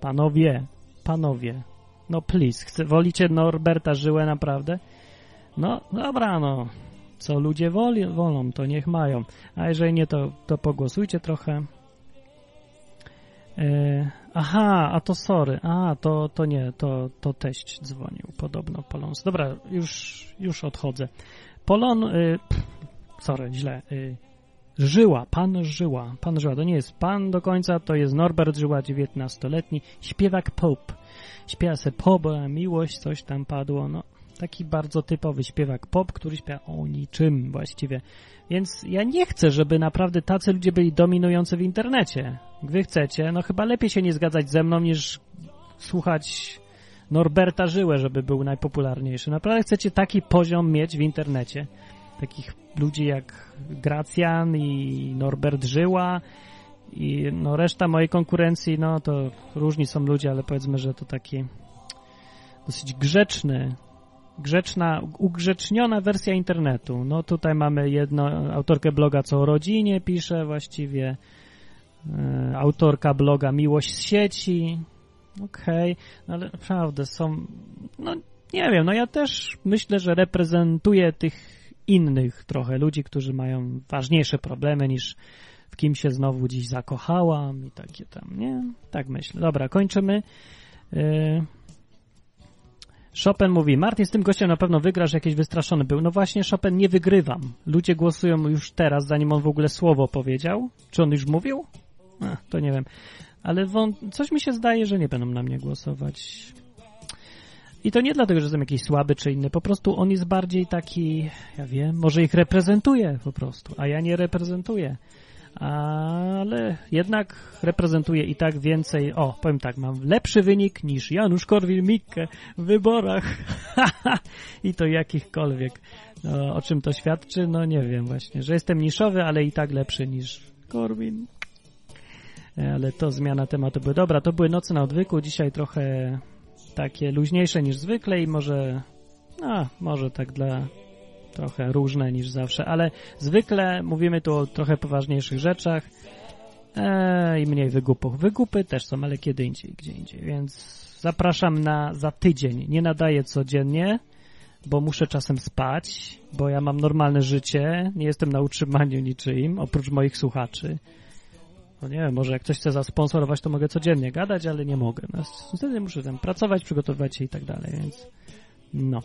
A: Panowie, panowie, no please, chce, wolicie Norberta Żyłę naprawdę? No, dobra, no, co ludzie woli, wolą, to niech mają. A jeżeli nie, to, to pogłosujcie trochę. Yy, aha, a to sorry, a to, to nie, to, to teść dzwonił, podobno Polons. Dobra, już, już odchodzę. Polon, yy, pff, sorry, źle, yy, Żyła, pan Żyła, pan Żyła, to nie jest pan do końca, to jest Norbert Żyła, 19-letni, śpiewak pop. Śpiewa se pop, miłość, coś tam padło, no taki bardzo typowy śpiewak pop, który śpiewa o niczym właściwie. Więc ja nie chcę, żeby naprawdę tacy ludzie byli dominujący w internecie. Wy chcecie, no chyba lepiej się nie zgadzać ze mną, niż słuchać Norberta Żyłę, żeby był najpopularniejszy. Naprawdę chcecie taki poziom mieć w internecie takich ludzi jak Gracjan i Norbert Żyła i no reszta mojej konkurencji, no to różni są ludzie, ale powiedzmy, że to taki dosyć grzeczny, grzeczna, ugrzeczniona wersja internetu. No tutaj mamy jedno, autorkę bloga, co o rodzinie pisze właściwie, e, autorka bloga Miłość z sieci, okej, okay. no ale naprawdę są, no nie wiem, no ja też myślę, że reprezentuję tych innych trochę ludzi, którzy mają ważniejsze problemy niż w kim się znowu dziś zakochałam i takie tam, nie? Tak myślę. Dobra, kończymy. Yy... Chopin mówi, Martin z tym gościem na pewno wygrasz, jakiś wystraszony był. No właśnie, Chopin, nie wygrywam. Ludzie głosują już teraz, zanim on w ogóle słowo powiedział. Czy on już mówił? Ach, to nie wiem. Ale wą... coś mi się zdaje, że nie będą na mnie głosować. I to nie dlatego, że jestem jakiś słaby czy inny, po prostu on jest bardziej taki, ja wiem, może ich reprezentuje po prostu, a ja nie reprezentuję. Ale jednak reprezentuję i tak więcej, o, powiem tak, mam lepszy wynik niż Janusz Korwin-Mikke w wyborach. I to jakichkolwiek. No, o czym to świadczy? No nie wiem właśnie, że jestem niszowy, ale i tak lepszy niż Korwin. Ale to zmiana tematu. Dobra, to były noce na odwyku, dzisiaj trochę takie luźniejsze niż zwykle i może, no, może tak dla trochę różne niż zawsze, ale zwykle mówimy tu o trochę poważniejszych rzeczach e, i mniej wygupów. Wygupy też są, ale kiedy indziej, gdzie indziej, więc zapraszam na za tydzień. Nie nadaję codziennie, bo muszę czasem spać, bo ja mam normalne życie, nie jestem na utrzymaniu niczym, oprócz moich słuchaczy. No nie wiem, może jak ktoś chce zasponsorować, to mogę codziennie gadać, ale nie mogę. No, wtedy muszę tam pracować, przygotowywać się i tak dalej, więc no.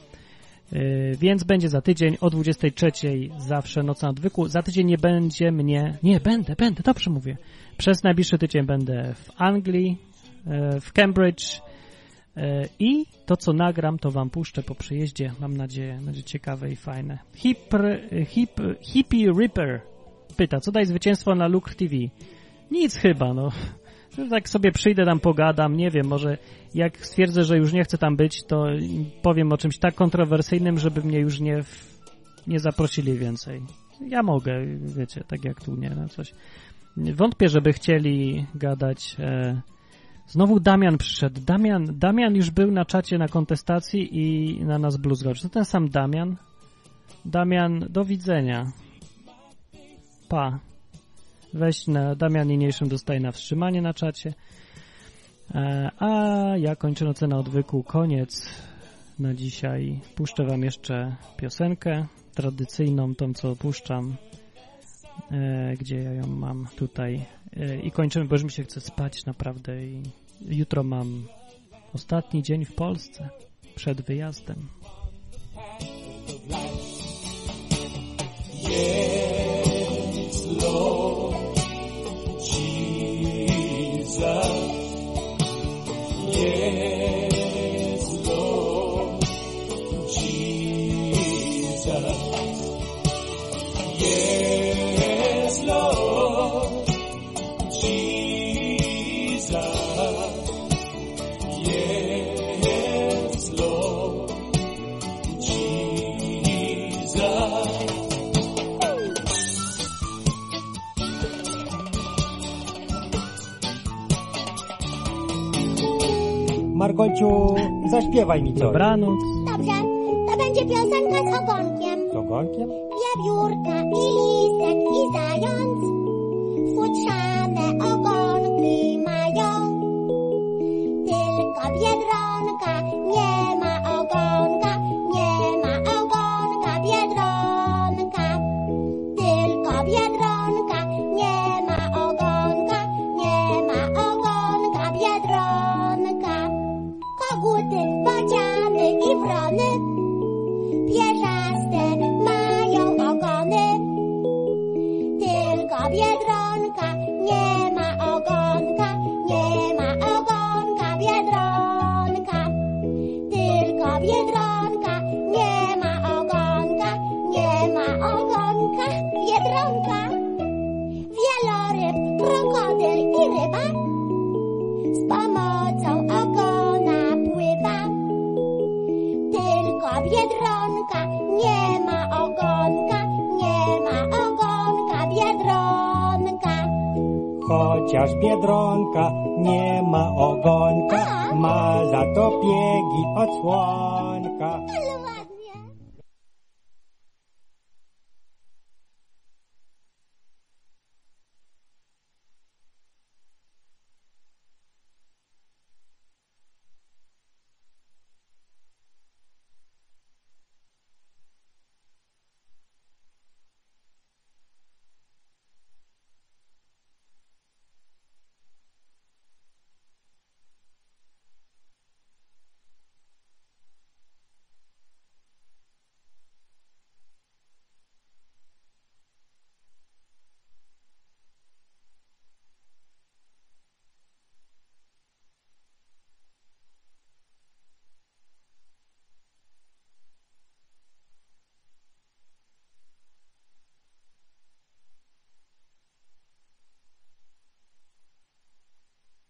A: Yy, więc będzie za tydzień o 23 zawsze noc na odwyku. Za tydzień nie będzie mnie... Nie, będę, będę, dobrze mówię. Przez najbliższy tydzień będę w Anglii, yy, w Cambridge yy, i to, co nagram, to wam puszczę po przyjeździe. Mam nadzieję, będzie ciekawe i fajne. Hip, hip, hippie Ripper pyta, co daj zwycięstwo na Lukr TV? Nic chyba, no. Tak sobie przyjdę tam, pogadam, nie wiem, może jak stwierdzę, że już nie chcę tam być, to powiem o czymś tak kontrowersyjnym, żeby mnie już nie, nie zaprosili więcej. Ja mogę, wiecie, tak jak tu, nie, no coś. Wątpię, żeby chcieli gadać. E... Znowu Damian przyszedł. Damian, Damian już był na czacie na kontestacji i na nas bluzgocz. To ten sam Damian. Damian, do widzenia. Pa. Weź na Damian niniejszym dostaje na wstrzymanie na czacie. E, a ja kończę nocę na odwyku. Koniec na dzisiaj. Puszczę wam jeszcze piosenkę tradycyjną, tą co opuszczam e, gdzie ja ją mam tutaj. E, I kończymy, bo już mi się chce spać naprawdę i jutro mam ostatni dzień w Polsce przed wyjazdem.
B: Yes,
J: Margociu, zaśpiewaj mi coś.
A: Dobranoc.
K: Dobrze, to będzie piosenka z ogonkiem.
J: Z ogonkiem?
K: Wiewiórka
J: Chociaż biedronka nie ma ogonka, ma za to piegi odsłon.